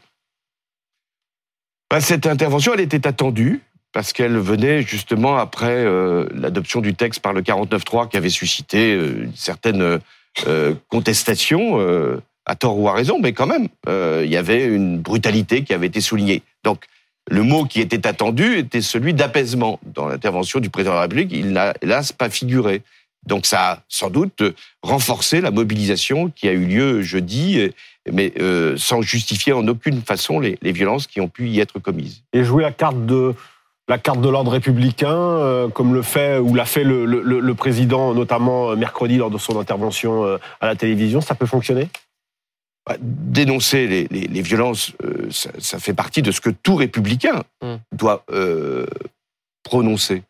Speaker 2: Bah, cette intervention, elle était attendue parce qu'elle venait justement après euh, l'adoption du texte par le 49.3 qui avait suscité euh, une certaine euh, contestation, euh, à tort ou à raison, mais quand même, euh, il y avait une brutalité qui avait été soulignée. Donc, le mot qui était attendu était celui d'apaisement. Dans l'intervention du président de la République, il n'a hélas pas figuré. Donc ça a sans doute renforcé la mobilisation qui a eu lieu jeudi, mais euh, sans justifier en aucune façon les, violences qui ont pu y être commises.
Speaker 3: Et jouer la carte de la carte de l'ordre républicain, euh, comme le fait ou l'a fait le, président, notamment mercredi lors de son intervention à la télévision, ça peut fonctionner?
Speaker 2: Bah, Dénoncer les, les- les violences, euh, ça, ça fait partie de ce que tout républicain
Speaker 1: Mm.
Speaker 2: doit euh, prononcer.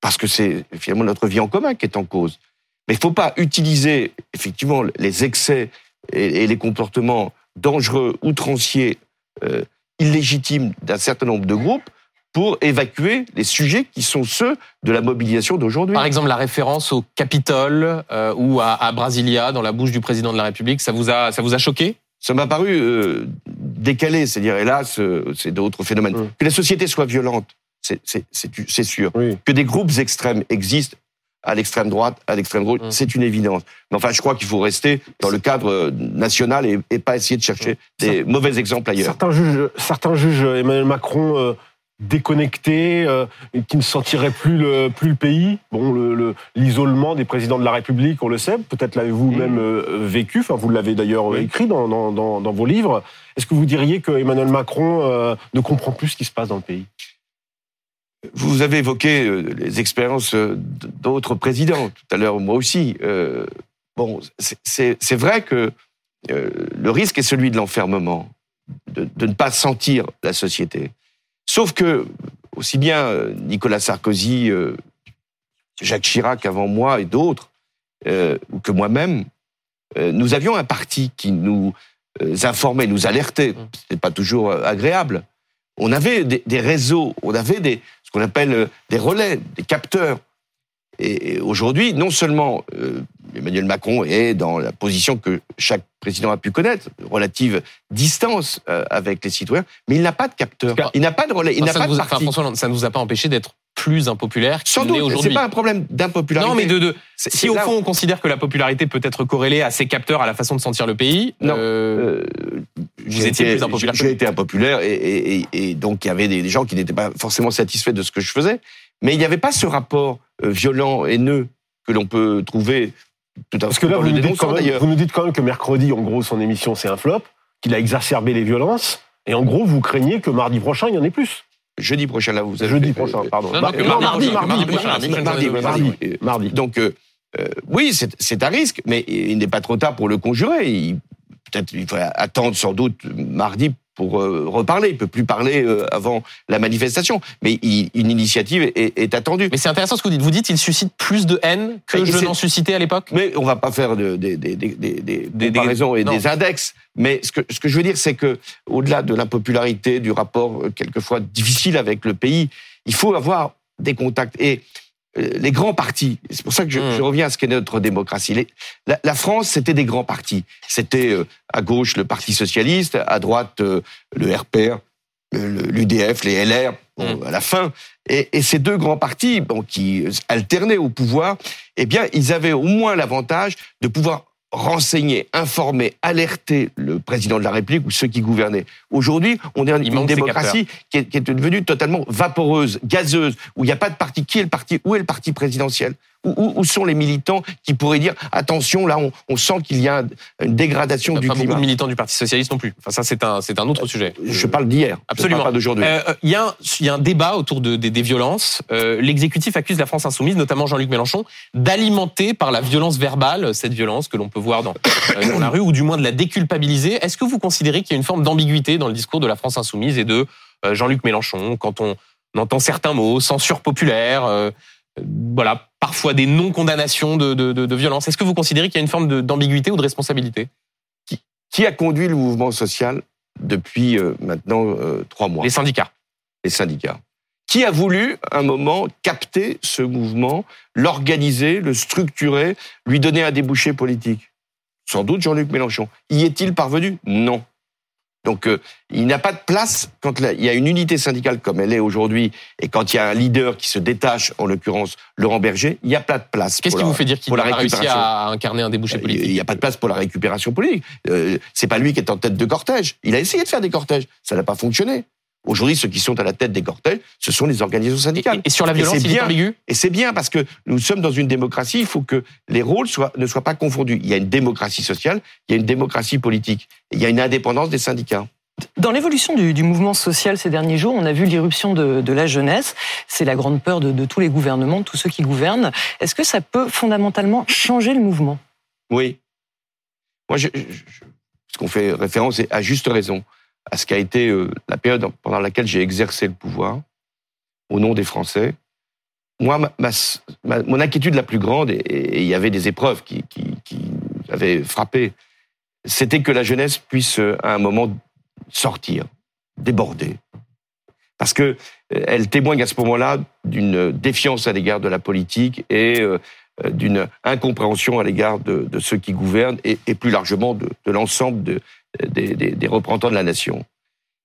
Speaker 2: Parce que c'est finalement notre vie en commun qui est en cause. Mais il ne faut pas utiliser effectivement les excès et, et les comportements dangereux, outranciers, euh, illégitimes d'un certain nombre de groupes pour évacuer les sujets qui sont ceux de la mobilisation d'aujourd'hui.
Speaker 1: Par exemple, la référence au Capitole euh, ou à, à Brasilia dans la bouche du président de la République, ça vous a, ça vous a choqué?
Speaker 2: Ça m'a paru euh, décalé. C'est-à-dire, hélas, euh, c'est d'autres phénomènes.
Speaker 3: Mm.
Speaker 2: Que la société soit violente, c'est- sûr.
Speaker 3: Oui.
Speaker 2: Que des groupes extrêmes existent à l'extrême droite, à l'extrême gauche,
Speaker 1: Mm.
Speaker 2: c'est une évidence. Mais enfin, je crois qu'il faut rester dans le cadre national et, et pas essayer de chercher des mauvais exemples ailleurs.
Speaker 3: Certains jugent, certains jugent Emmanuel Macron euh, déconnecté, euh, qui ne sentirait plus le, plus le pays. Bon, le- le- l'isolement des présidents de la République, on le sait, peut-être l'avez-vous même euh, vécu, enfin vous l'avez d'ailleurs euh,
Speaker 2: Oui.
Speaker 3: écrit dans, dans, dans, dans vos livres. Est-ce que vous diriez que Emmanuel Macron euh, ne comprend plus ce qui se passe dans le pays?
Speaker 2: Vous avez évoqué les expériences d'autres présidents tout à l'heure, moi aussi. Bon, c'est- vrai que le risque est celui de l'enfermement, de, de ne pas sentir la société. Sauf que aussi bien euh, Nicolas Sarkozy, euh, Jacques Chirac avant moi et d'autres, euh, ou que moi-même, euh, nous avions un parti qui nous informait, nous alertait. C'était pas toujours agréable. On avait des, des réseaux, on avait des, ce qu'on appelle des relais, des capteurs. Et, et aujourd'hui, non seulement euh, Emmanuel Macron est dans la position que chaque président a pu connaître, relative distance euh, avec les citoyens, mais il n'a pas de capteur, il n'a pas de relais, il n'a pas de
Speaker 1: enfin. François ça ne vous a pas empêché d'être plus impopulaire
Speaker 2: Sans
Speaker 1: qu'il l'est
Speaker 2: doute, c'est
Speaker 1: aujourd'hui.
Speaker 2: pas un problème d'impopularité.
Speaker 1: Non, mais de, de
Speaker 2: C'est-
Speaker 1: si
Speaker 2: c'est
Speaker 1: au fond on considère que la popularité peut être corrélée à ces capteurs, à la façon de sentir le pays,
Speaker 2: Non.
Speaker 1: euh,
Speaker 2: Euh,
Speaker 1: vous étiez
Speaker 2: été-
Speaker 1: plus impopulaire.
Speaker 2: J'ai été impopulaire et, et, et, et donc il y avait des gens qui n'étaient pas forcément satisfaits de ce que je faisais. Mais il n'y avait pas ce rapport euh, violent, haineux que l'on peut trouver tout à
Speaker 3: Parce que là,
Speaker 2: dans
Speaker 3: vous
Speaker 2: le
Speaker 3: nous, dites quand même,
Speaker 2: d'ailleurs.
Speaker 3: vous nous dites quand même que mercredi, en gros, son émission, c'est un flop, qu'il a exacerbé les violences, et en gros, vous craignez que mardi prochain, il y en ait plus.
Speaker 2: Jeudi prochain, là, vous avez
Speaker 3: Jeudi
Speaker 2: fait-
Speaker 3: prochain, pardon.
Speaker 1: Non, non, mardi
Speaker 3: mardi, mardi,
Speaker 1: mardi.
Speaker 2: Donc, euh, euh, oui, c'est un risque, mais il n'est pas trop tard pour le conjurer. Peut-être il faut attendre sans doute mardi pour euh, reparler. Il peut plus parler euh, avant la manifestation, mais il- une initiative est, est attendue.
Speaker 1: Mais c'est intéressant ce que vous dites. Vous dites il suscite plus de haine que je n'en suscitais à l'époque.
Speaker 2: Mais on va pas faire de- des, des, des, des, des
Speaker 1: Des-
Speaker 2: comparaisons et
Speaker 1: non.
Speaker 2: des index. Mais ce que, ce que je veux dire, c'est que au-delà de l'impopularité, du rapport euh, quelquefois difficile avec le pays, il faut avoir des contacts. Et les grands partis, c'est pour ça que je,
Speaker 1: Mm.
Speaker 2: je reviens à ce qu'est notre démocratie. Les- la, la France, c'était des grands partis. C'était euh, à gauche le Parti socialiste, à droite euh, le RPR, l'UDF, les LR, bon,
Speaker 1: Mm.
Speaker 2: à la fin. Et, et ces deux grands partis, bon, qui euh, alternaient au pouvoir, eh bien, ils avaient au moins l'avantage de pouvoir renseigner, informer, alerter le président de la République ou ceux qui gouvernaient. Aujourd'hui, on est une démocratie qui est, qui est devenue totalement vaporeuse, gazeuse, où il n'y a pas de parti. Qui est le parti? Où est le parti présidentiel? Où, sont les militants qui pourraient dire attention, là, on, on sent qu'il y a une dégradation
Speaker 1: Pas
Speaker 2: du
Speaker 1: beaucoup
Speaker 2: climat
Speaker 1: de militants du Parti socialiste non plus. Enfin ça c'est un c'est un autre sujet.
Speaker 2: Je parle d'hier,
Speaker 1: Absolument.
Speaker 2: je parle pas d'aujourd'hui.
Speaker 1: Euh, euh, Il y, a un- il y a un débat autour de- des- des violences. Euh, L'exécutif accuse la France insoumise, notamment Jean-Luc Mélenchon, d'alimenter par la violence verbale cette violence que l'on peut voir dans, euh, dans la rue, ou du moins de la déculpabiliser. Est-ce que vous considérez qu'il y a une forme d'ambiguïté dans le discours de la France insoumise et de euh, Jean-Luc Mélenchon quand on entend certains mots, censure populaire, euh, euh, voilà, parfois des non-condamnations de, de, de, de violence. Est-ce que vous considérez qu'il y a une forme d'ambiguïté ou de responsabilité
Speaker 2: Qui a conduit le mouvement social depuis euh, maintenant euh, trois mois
Speaker 1: Les syndicats.
Speaker 2: les syndicats. Qui a voulu, à un moment, capter ce mouvement, l'organiser, le structurer, lui donner un débouché politique? Sans doute Jean-Luc Mélenchon. Y est-il parvenu? Non. Donc, euh, il n'a pas de place quand il y a une unité syndicale comme elle est aujourd'hui, et quand il y a un leader qui se détache, en l'occurrence Laurent Berger, il n'y a pas de place.
Speaker 1: Qu'est-ce qui
Speaker 2: la-
Speaker 1: vous fait dire qu'il n'a pas réussi à incarner un débouché politique
Speaker 2: Il n'y a pas de place pour la récupération politique. Euh, c'est pas lui qui est en tête de cortège. Il a essayé de faire des cortèges. Ça n'a pas fonctionné. Aujourd'hui, ceux qui sont à la tête des cortèges, ce sont les organisations syndicales.
Speaker 1: Et, et sur la
Speaker 2: Et
Speaker 1: violence,
Speaker 2: c'est bien.
Speaker 1: ambigu?
Speaker 2: Et c'est bien parce que nous sommes dans une démocratie, il faut que les rôles soient, ne soient pas confondus. Il y a une démocratie sociale, il y a une démocratie politique. Et il y a une indépendance des syndicats.
Speaker 4: Dans l'évolution du, du mouvement social ces derniers jours, on a vu l'irruption de, de la jeunesse. C'est la grande peur de, de tous les gouvernements, de tous ceux qui gouvernent. Est-ce que ça peut fondamentalement changer le mouvement?
Speaker 2: Oui. Moi, je, je- je- parce qu'on fait référence, et à juste raison, à ce qu'a été euh, la période pendant laquelle j'ai exercé le pouvoir, au nom des Français. Moi, mon inquiétude la plus grande, et, il y avait des épreuves qui, avaient frappé, c'était que la jeunesse puisse, euh, à un moment, sortir, déborder. Parce que euh, elle témoigne à ce moment-là d'une défiance à l'égard de la politique et d'une incompréhension à l'égard de, ceux qui gouvernent et, et plus largement de, de l'ensemble de, des, des, des représentants de la nation.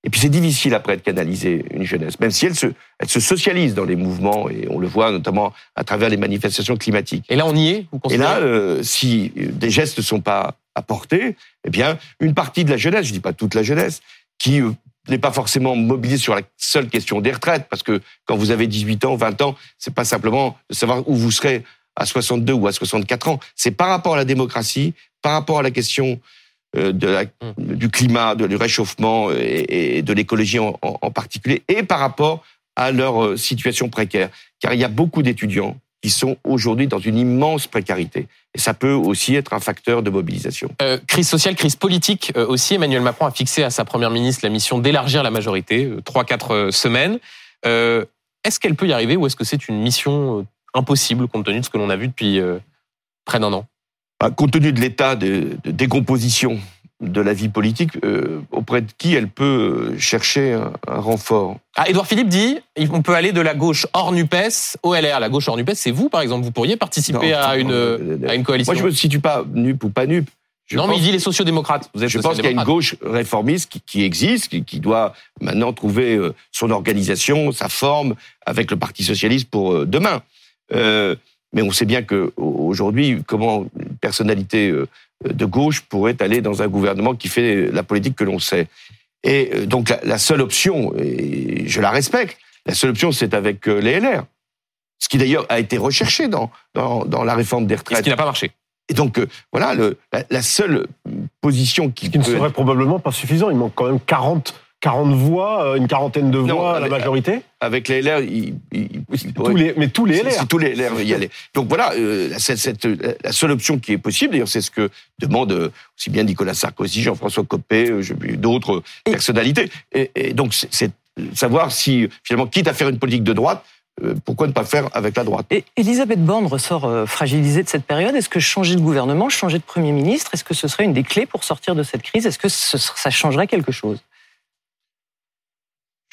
Speaker 2: Et puis c'est difficile après de canaliser une jeunesse, même si elle se, elle se socialise dans les mouvements, et on le voit notamment à travers les manifestations climatiques.
Speaker 1: Et là, on y est vous
Speaker 2: Et là, euh, si des gestes ne sont pas apportés, eh bien, une partie de la jeunesse, je dis pas toute la jeunesse, qui euh, n'est pas forcément mobilisée sur la seule question des retraites, parce que quand vous avez 18 ans, 20 ans, c'est pas simplement de savoir où vous serez à 62 ou à 64 ans, c'est par rapport à la démocratie, par rapport à la question de la,
Speaker 1: Mmh.
Speaker 2: du climat, de, du réchauffement et, et de l'écologie en, en- en particulier, et par rapport à leur euh, situation précaire. Car il y a beaucoup d'étudiants qui sont aujourd'hui dans une immense précarité. Et ça peut aussi être un facteur de mobilisation.
Speaker 1: Euh, crise sociale, crise politique euh, aussi. Emmanuel Macron a fixé à sa première ministre la mission d'élargir la majorité, euh, trois, quatre euh, semaines. Euh, est-ce qu'elle peut y arriver ou est-ce que c'est une mission euh, impossible compte tenu de ce que l'on a vu depuis euh, près d'un an?
Speaker 2: Bah, compte tenu de l'état de, de décomposition de la vie politique, euh, auprès de qui elle peut euh, chercher un, un renfort?
Speaker 1: Ah, Édouard Philippe dit on peut aller de la gauche hors NUPES au LR. La gauche hors NUPES, c'est vous, par exemple. Vous pourriez participer
Speaker 2: Non,
Speaker 1: à,
Speaker 2: non,
Speaker 1: une,
Speaker 2: euh,
Speaker 1: à une coalition.
Speaker 2: Moi, je me situe pas NUP ou pas NUP. Je
Speaker 1: non, mais il dit les sociodémocrates. Vous êtes
Speaker 2: Je pense qu'il y a une gauche réformiste qui, qui existe, qui, qui doit maintenant trouver son organisation, sa forme avec le Parti socialiste pour demain. Euh, mais on sait bien que au- aujourd'hui, comment une personnalité euh, de gauche pourrait aller dans un gouvernement qui fait la politique que l'on sait. Et euh, donc la, la seule option, et je la respecte, la seule option c'est avec euh, les LR. Ce qui d'ailleurs a été recherché dans, dans, dans la réforme des
Speaker 1: Et Ce
Speaker 2: retraites.
Speaker 1: qui n'a pas marché.
Speaker 2: Et donc euh, voilà, le, la, la seule position qui,
Speaker 3: Ce qui ne serait probablement pas suffisant. Il manque quand même 40, 40 voix, euh, une quarantaine de
Speaker 2: Non,
Speaker 3: voix à la
Speaker 2: avec-
Speaker 3: majorité.
Speaker 2: avec les LR, il, il- il pourrait-
Speaker 3: Tous les, mais tous les LR.
Speaker 2: tous les LR y aller. Donc voilà, euh, la- cette- cette- la seule option qui est possible, d'ailleurs, c'est ce que demande euh, aussi bien Nicolas Sarkozy, Jean-François Copé, euh, d'autres euh, personnalités. Et, et donc, c'est- c'est savoir si, finalement, quitte à faire une politique de droite, euh, pourquoi ne pas faire avec la droite?
Speaker 4: Et Elisabeth Borne ressort euh, fragilisée de cette période. Est-ce que changer de gouvernement, changer de Premier ministre, est-ce que ce serait une des clés pour sortir de cette crise? Est-ce que ce- ça changerait quelque chose?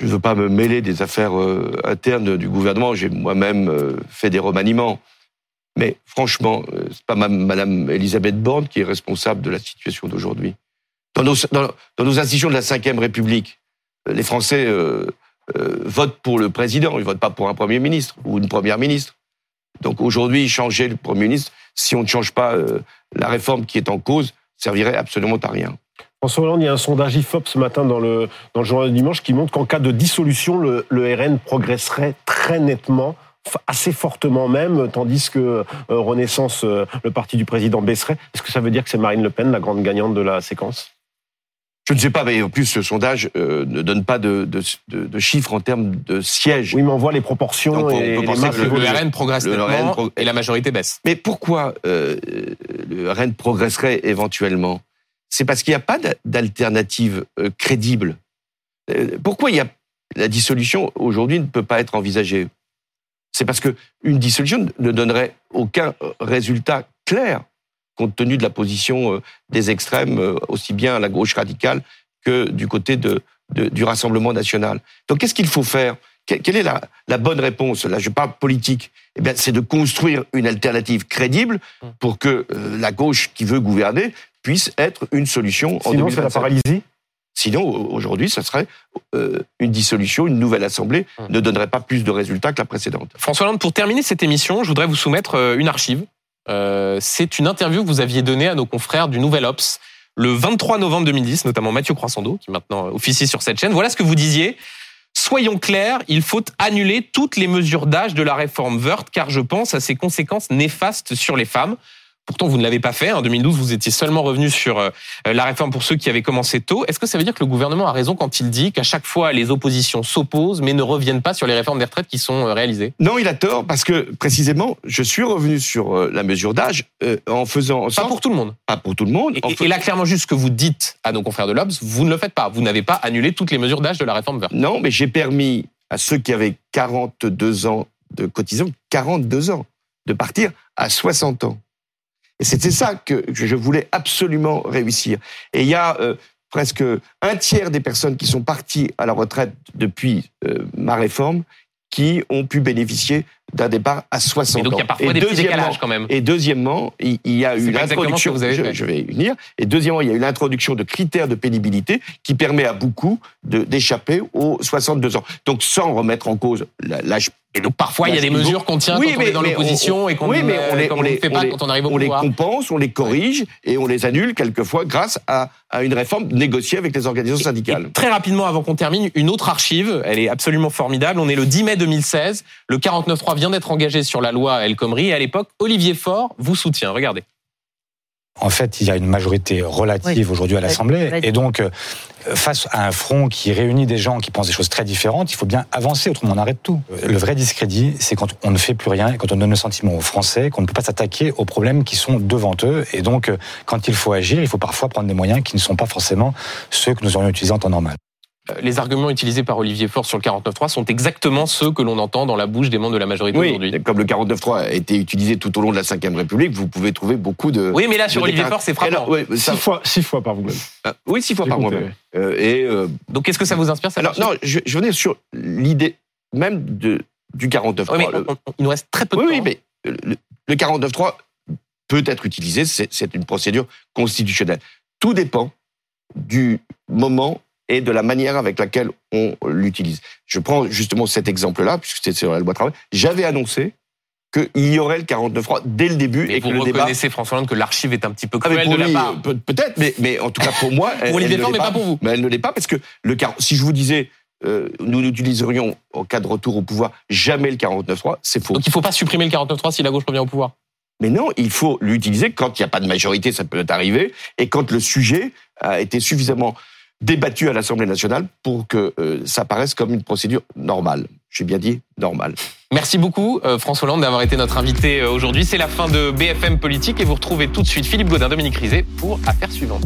Speaker 2: Je ne veux pas me mêler des affaires euh, internes du gouvernement. J'ai moi-même euh, fait des remaniements. Mais franchement, euh, c'est pas ma- Madame Elisabeth Borne qui est responsable de la situation d'aujourd'hui. Dans nos, institutions de la Ve République, les Français votent pour le président, ils votent pas pour un Premier ministre ou une Première ministre. Donc aujourd'hui, changer le Premier ministre, si on ne change pas la réforme qui est en cause, servirait absolument à rien.
Speaker 3: François Hollande, il y a un sondage IFOP ce matin dans le, dans le journal du dimanche qui montre qu'en cas de dissolution, le, le RN progresserait très nettement, assez fortement même, tandis que euh, Renaissance, euh, le parti du président, baisserait. Est-ce que ça veut dire que c'est Marine Le Pen, la grande gagnante de la séquence?
Speaker 2: Je ne sais pas, mais en plus, ce sondage euh, ne donne pas de, de, de- de chiffres en termes de sièges.
Speaker 3: Oui, mais on voit les proportions
Speaker 2: Donc, on
Speaker 3: et
Speaker 2: peut
Speaker 3: les
Speaker 2: penser que le-.
Speaker 1: RN progresse
Speaker 2: Le
Speaker 1: nettement
Speaker 2: RN pro-
Speaker 1: et la majorité baisse.
Speaker 2: Mais pourquoi euh, le RN progresserait éventuellement? C'est parce qu'il n'y a pas d'a- d'alternative euh, crédible. Euh, pourquoi il y a la dissolution aujourd'hui ne peut pas être envisagée? C'est parce que une dissolution ne donnerait aucun euh, résultat clair compte tenu de la position des extrêmes, aussi bien à la gauche radicale que du côté de, de- du Rassemblement national. Donc qu'est-ce qu'il faut faire? Que- Quelle est la, la bonne réponse? Là, je parle politique. Eh bien, c'est de construire une alternative crédible pour que euh, la gauche qui veut gouverner puisse être une solution en
Speaker 3: Sinon, c'est la
Speaker 2: 2027.
Speaker 3: paralysie.
Speaker 2: Sinon, au- aujourd'hui, ça serait euh, une dissolution, une nouvelle assemblée
Speaker 1: Hum.
Speaker 2: ne donnerait pas plus de résultats que la précédente.
Speaker 1: François Hollande, pour terminer cette émission, je voudrais vous soumettre euh, une archive. Euh, c'est une interview que vous aviez donnée à nos confrères du Nouvel Ops le 23 novembre 2010, notamment Mathieu Croissando, qui maintenant officie sur cette chaîne. Voilà ce que vous disiez. Soyons clairs, il faut annuler toutes les mesures d'âge de la réforme Wörth, car je pense à ses conséquences néfastes sur les femmes. Pourtant, vous ne l'avez pas fait. En 2012, vous étiez seulement revenu sur euh, la réforme pour ceux qui avaient commencé tôt. Est-ce que ça veut dire que le gouvernement a raison quand il dit qu'à chaque fois, les oppositions s'opposent, mais ne reviennent pas sur les réformes des retraites qui sont euh, réalisées?
Speaker 2: Non, il a tort parce que précisément, je suis revenu sur euh, la mesure d'âge euh, en faisant en
Speaker 1: Pas
Speaker 2: sorte-
Speaker 1: pour tout le monde.
Speaker 2: pas pour tout le monde.
Speaker 1: Et,
Speaker 2: en
Speaker 1: et- là, clairement, juste ce que vous dites à nos confrères de l'Obs, vous ne le faites pas. Vous n'avez pas annulé toutes les mesures d'âge de la réforme Wörth.
Speaker 2: Non, mais j'ai permis à ceux qui avaient 42 ans de cotisation, 42 ans, de partir à 60 ans. Et c'était ça que je voulais absolument réussir. Et il y a euh, presque un tiers des personnes qui sont parties à la retraite depuis euh, ma réforme qui ont pu bénéficier d'un départ à 60
Speaker 1: Et donc
Speaker 2: ans.
Speaker 1: il y a parfois
Speaker 2: et
Speaker 1: des petits décalages quand même.
Speaker 2: et deuxièmement, il y a eu l'introduction.
Speaker 1: vous avez
Speaker 2: Je, vais y venir. Et deuxièmement, il y a eu l'introduction de critères de pénibilité qui permet à beaucoup d'échapper aux 62 ans. Donc sans remettre en cause l'âge.
Speaker 1: Et donc parfois il y a des mesures qu'on tient
Speaker 2: Oui,
Speaker 1: quand on
Speaker 2: mais-
Speaker 1: est dans l'opposition
Speaker 2: on-
Speaker 1: et qu'on
Speaker 2: oui, mais on les- on
Speaker 1: on
Speaker 2: les-
Speaker 1: fait
Speaker 2: on
Speaker 1: pas
Speaker 2: les-
Speaker 1: quand on arrive au
Speaker 2: on les compense, on les corrige et on les annule quelquefois grâce à, à une réforme négociée avec les organisations syndicales.
Speaker 1: Et très rapidement, avant qu'on termine, une autre archive, elle est absolument formidable. On est le 10 mai 2016. Le 49.3 vient d'être engagé sur la loi El Khomri. Et à l'époque, Olivier Faure vous soutient. Regardez.
Speaker 6: En fait, il y a une majorité relative aujourd'hui à l'Assemblée. Et donc, euh, face à un front qui réunit des gens qui pensent des choses très différentes, il faut bien avancer, autrement on arrête tout. Le vrai discrédit, c'est quand on ne fait plus rien et quand on donne le sentiment aux Français qu'on ne peut pas s'attaquer aux problèmes qui sont devant eux. Et donc, euh, quand il faut agir, il faut parfois prendre des moyens qui ne sont pas forcément ceux que nous aurions utilisés en temps normal.
Speaker 1: Euh, Les arguments utilisés par Olivier Faure sur le 49.3 sont exactement ceux que l'on entend dans la bouche des membres de la majorité
Speaker 2: Oui,
Speaker 1: aujourd'hui.
Speaker 2: comme le 49.3 a été utilisé tout au long de la Ve République, vous pouvez trouver beaucoup de.
Speaker 1: Oui, mais là, sur Olivier. Faure, c'est frappant.
Speaker 2: Alors, ouais, ça-
Speaker 3: Six fois, six fois par vous-même.
Speaker 2: euh, oui, six fois par mois.
Speaker 3: compté,
Speaker 2: même. Euh, et euh,
Speaker 1: Donc, qu'est-ce que ça vous inspire
Speaker 2: alors
Speaker 1: archive
Speaker 2: non, je, je venais sur l'idée même de du 49.3.
Speaker 1: Oui,
Speaker 2: Le-
Speaker 1: il nous reste très peu de
Speaker 2: oui,
Speaker 1: temps.
Speaker 2: oui, mais le, le 49.3 peut être utilisé, c'est une procédure constitutionnelle. Tout dépend du moment et de la manière avec laquelle on l'utilise. Je prends justement cet exemple-là, puisque c'est sur la loi travail. J'avais annoncé qu'il y aurait le 49.3 dès le début
Speaker 1: Et
Speaker 2: et que
Speaker 1: vous
Speaker 2: le débat...
Speaker 1: reconnaissez, François Hollande, que l'archive est un petit peu
Speaker 2: Ah, mais
Speaker 1: cruelle
Speaker 2: pour
Speaker 1: de la
Speaker 2: lui,
Speaker 1: part.
Speaker 2: euh, peut- peut-être, mais, mais en tout cas pour moi, [laughs] elle,
Speaker 1: Olivier Faure, mais pas pour vous.
Speaker 2: Mais elle ne l'est pas parce que le si je vous disais, euh, nous n'utiliserions en cas de retour au pouvoir jamais le 49.3, c'est faux.
Speaker 1: Donc, il ne faut pas supprimer le 49.3 si la gauche revient au pouvoir.
Speaker 2: Mais non, il faut l'utiliser quand il n'y a pas de majorité, ça peut arriver, et quand le sujet a été suffisamment débattu à l'Assemblée nationale pour que euh, ça paraisse comme une procédure normale. J'ai bien dit normale.
Speaker 1: Merci beaucoup, euh, François Hollande, d'avoir été notre invité euh, aujourd'hui. C'est la fin de BFM Politique et vous retrouvez tout de suite Philippe Godin, Dominique Rizet pour Affaires suivantes.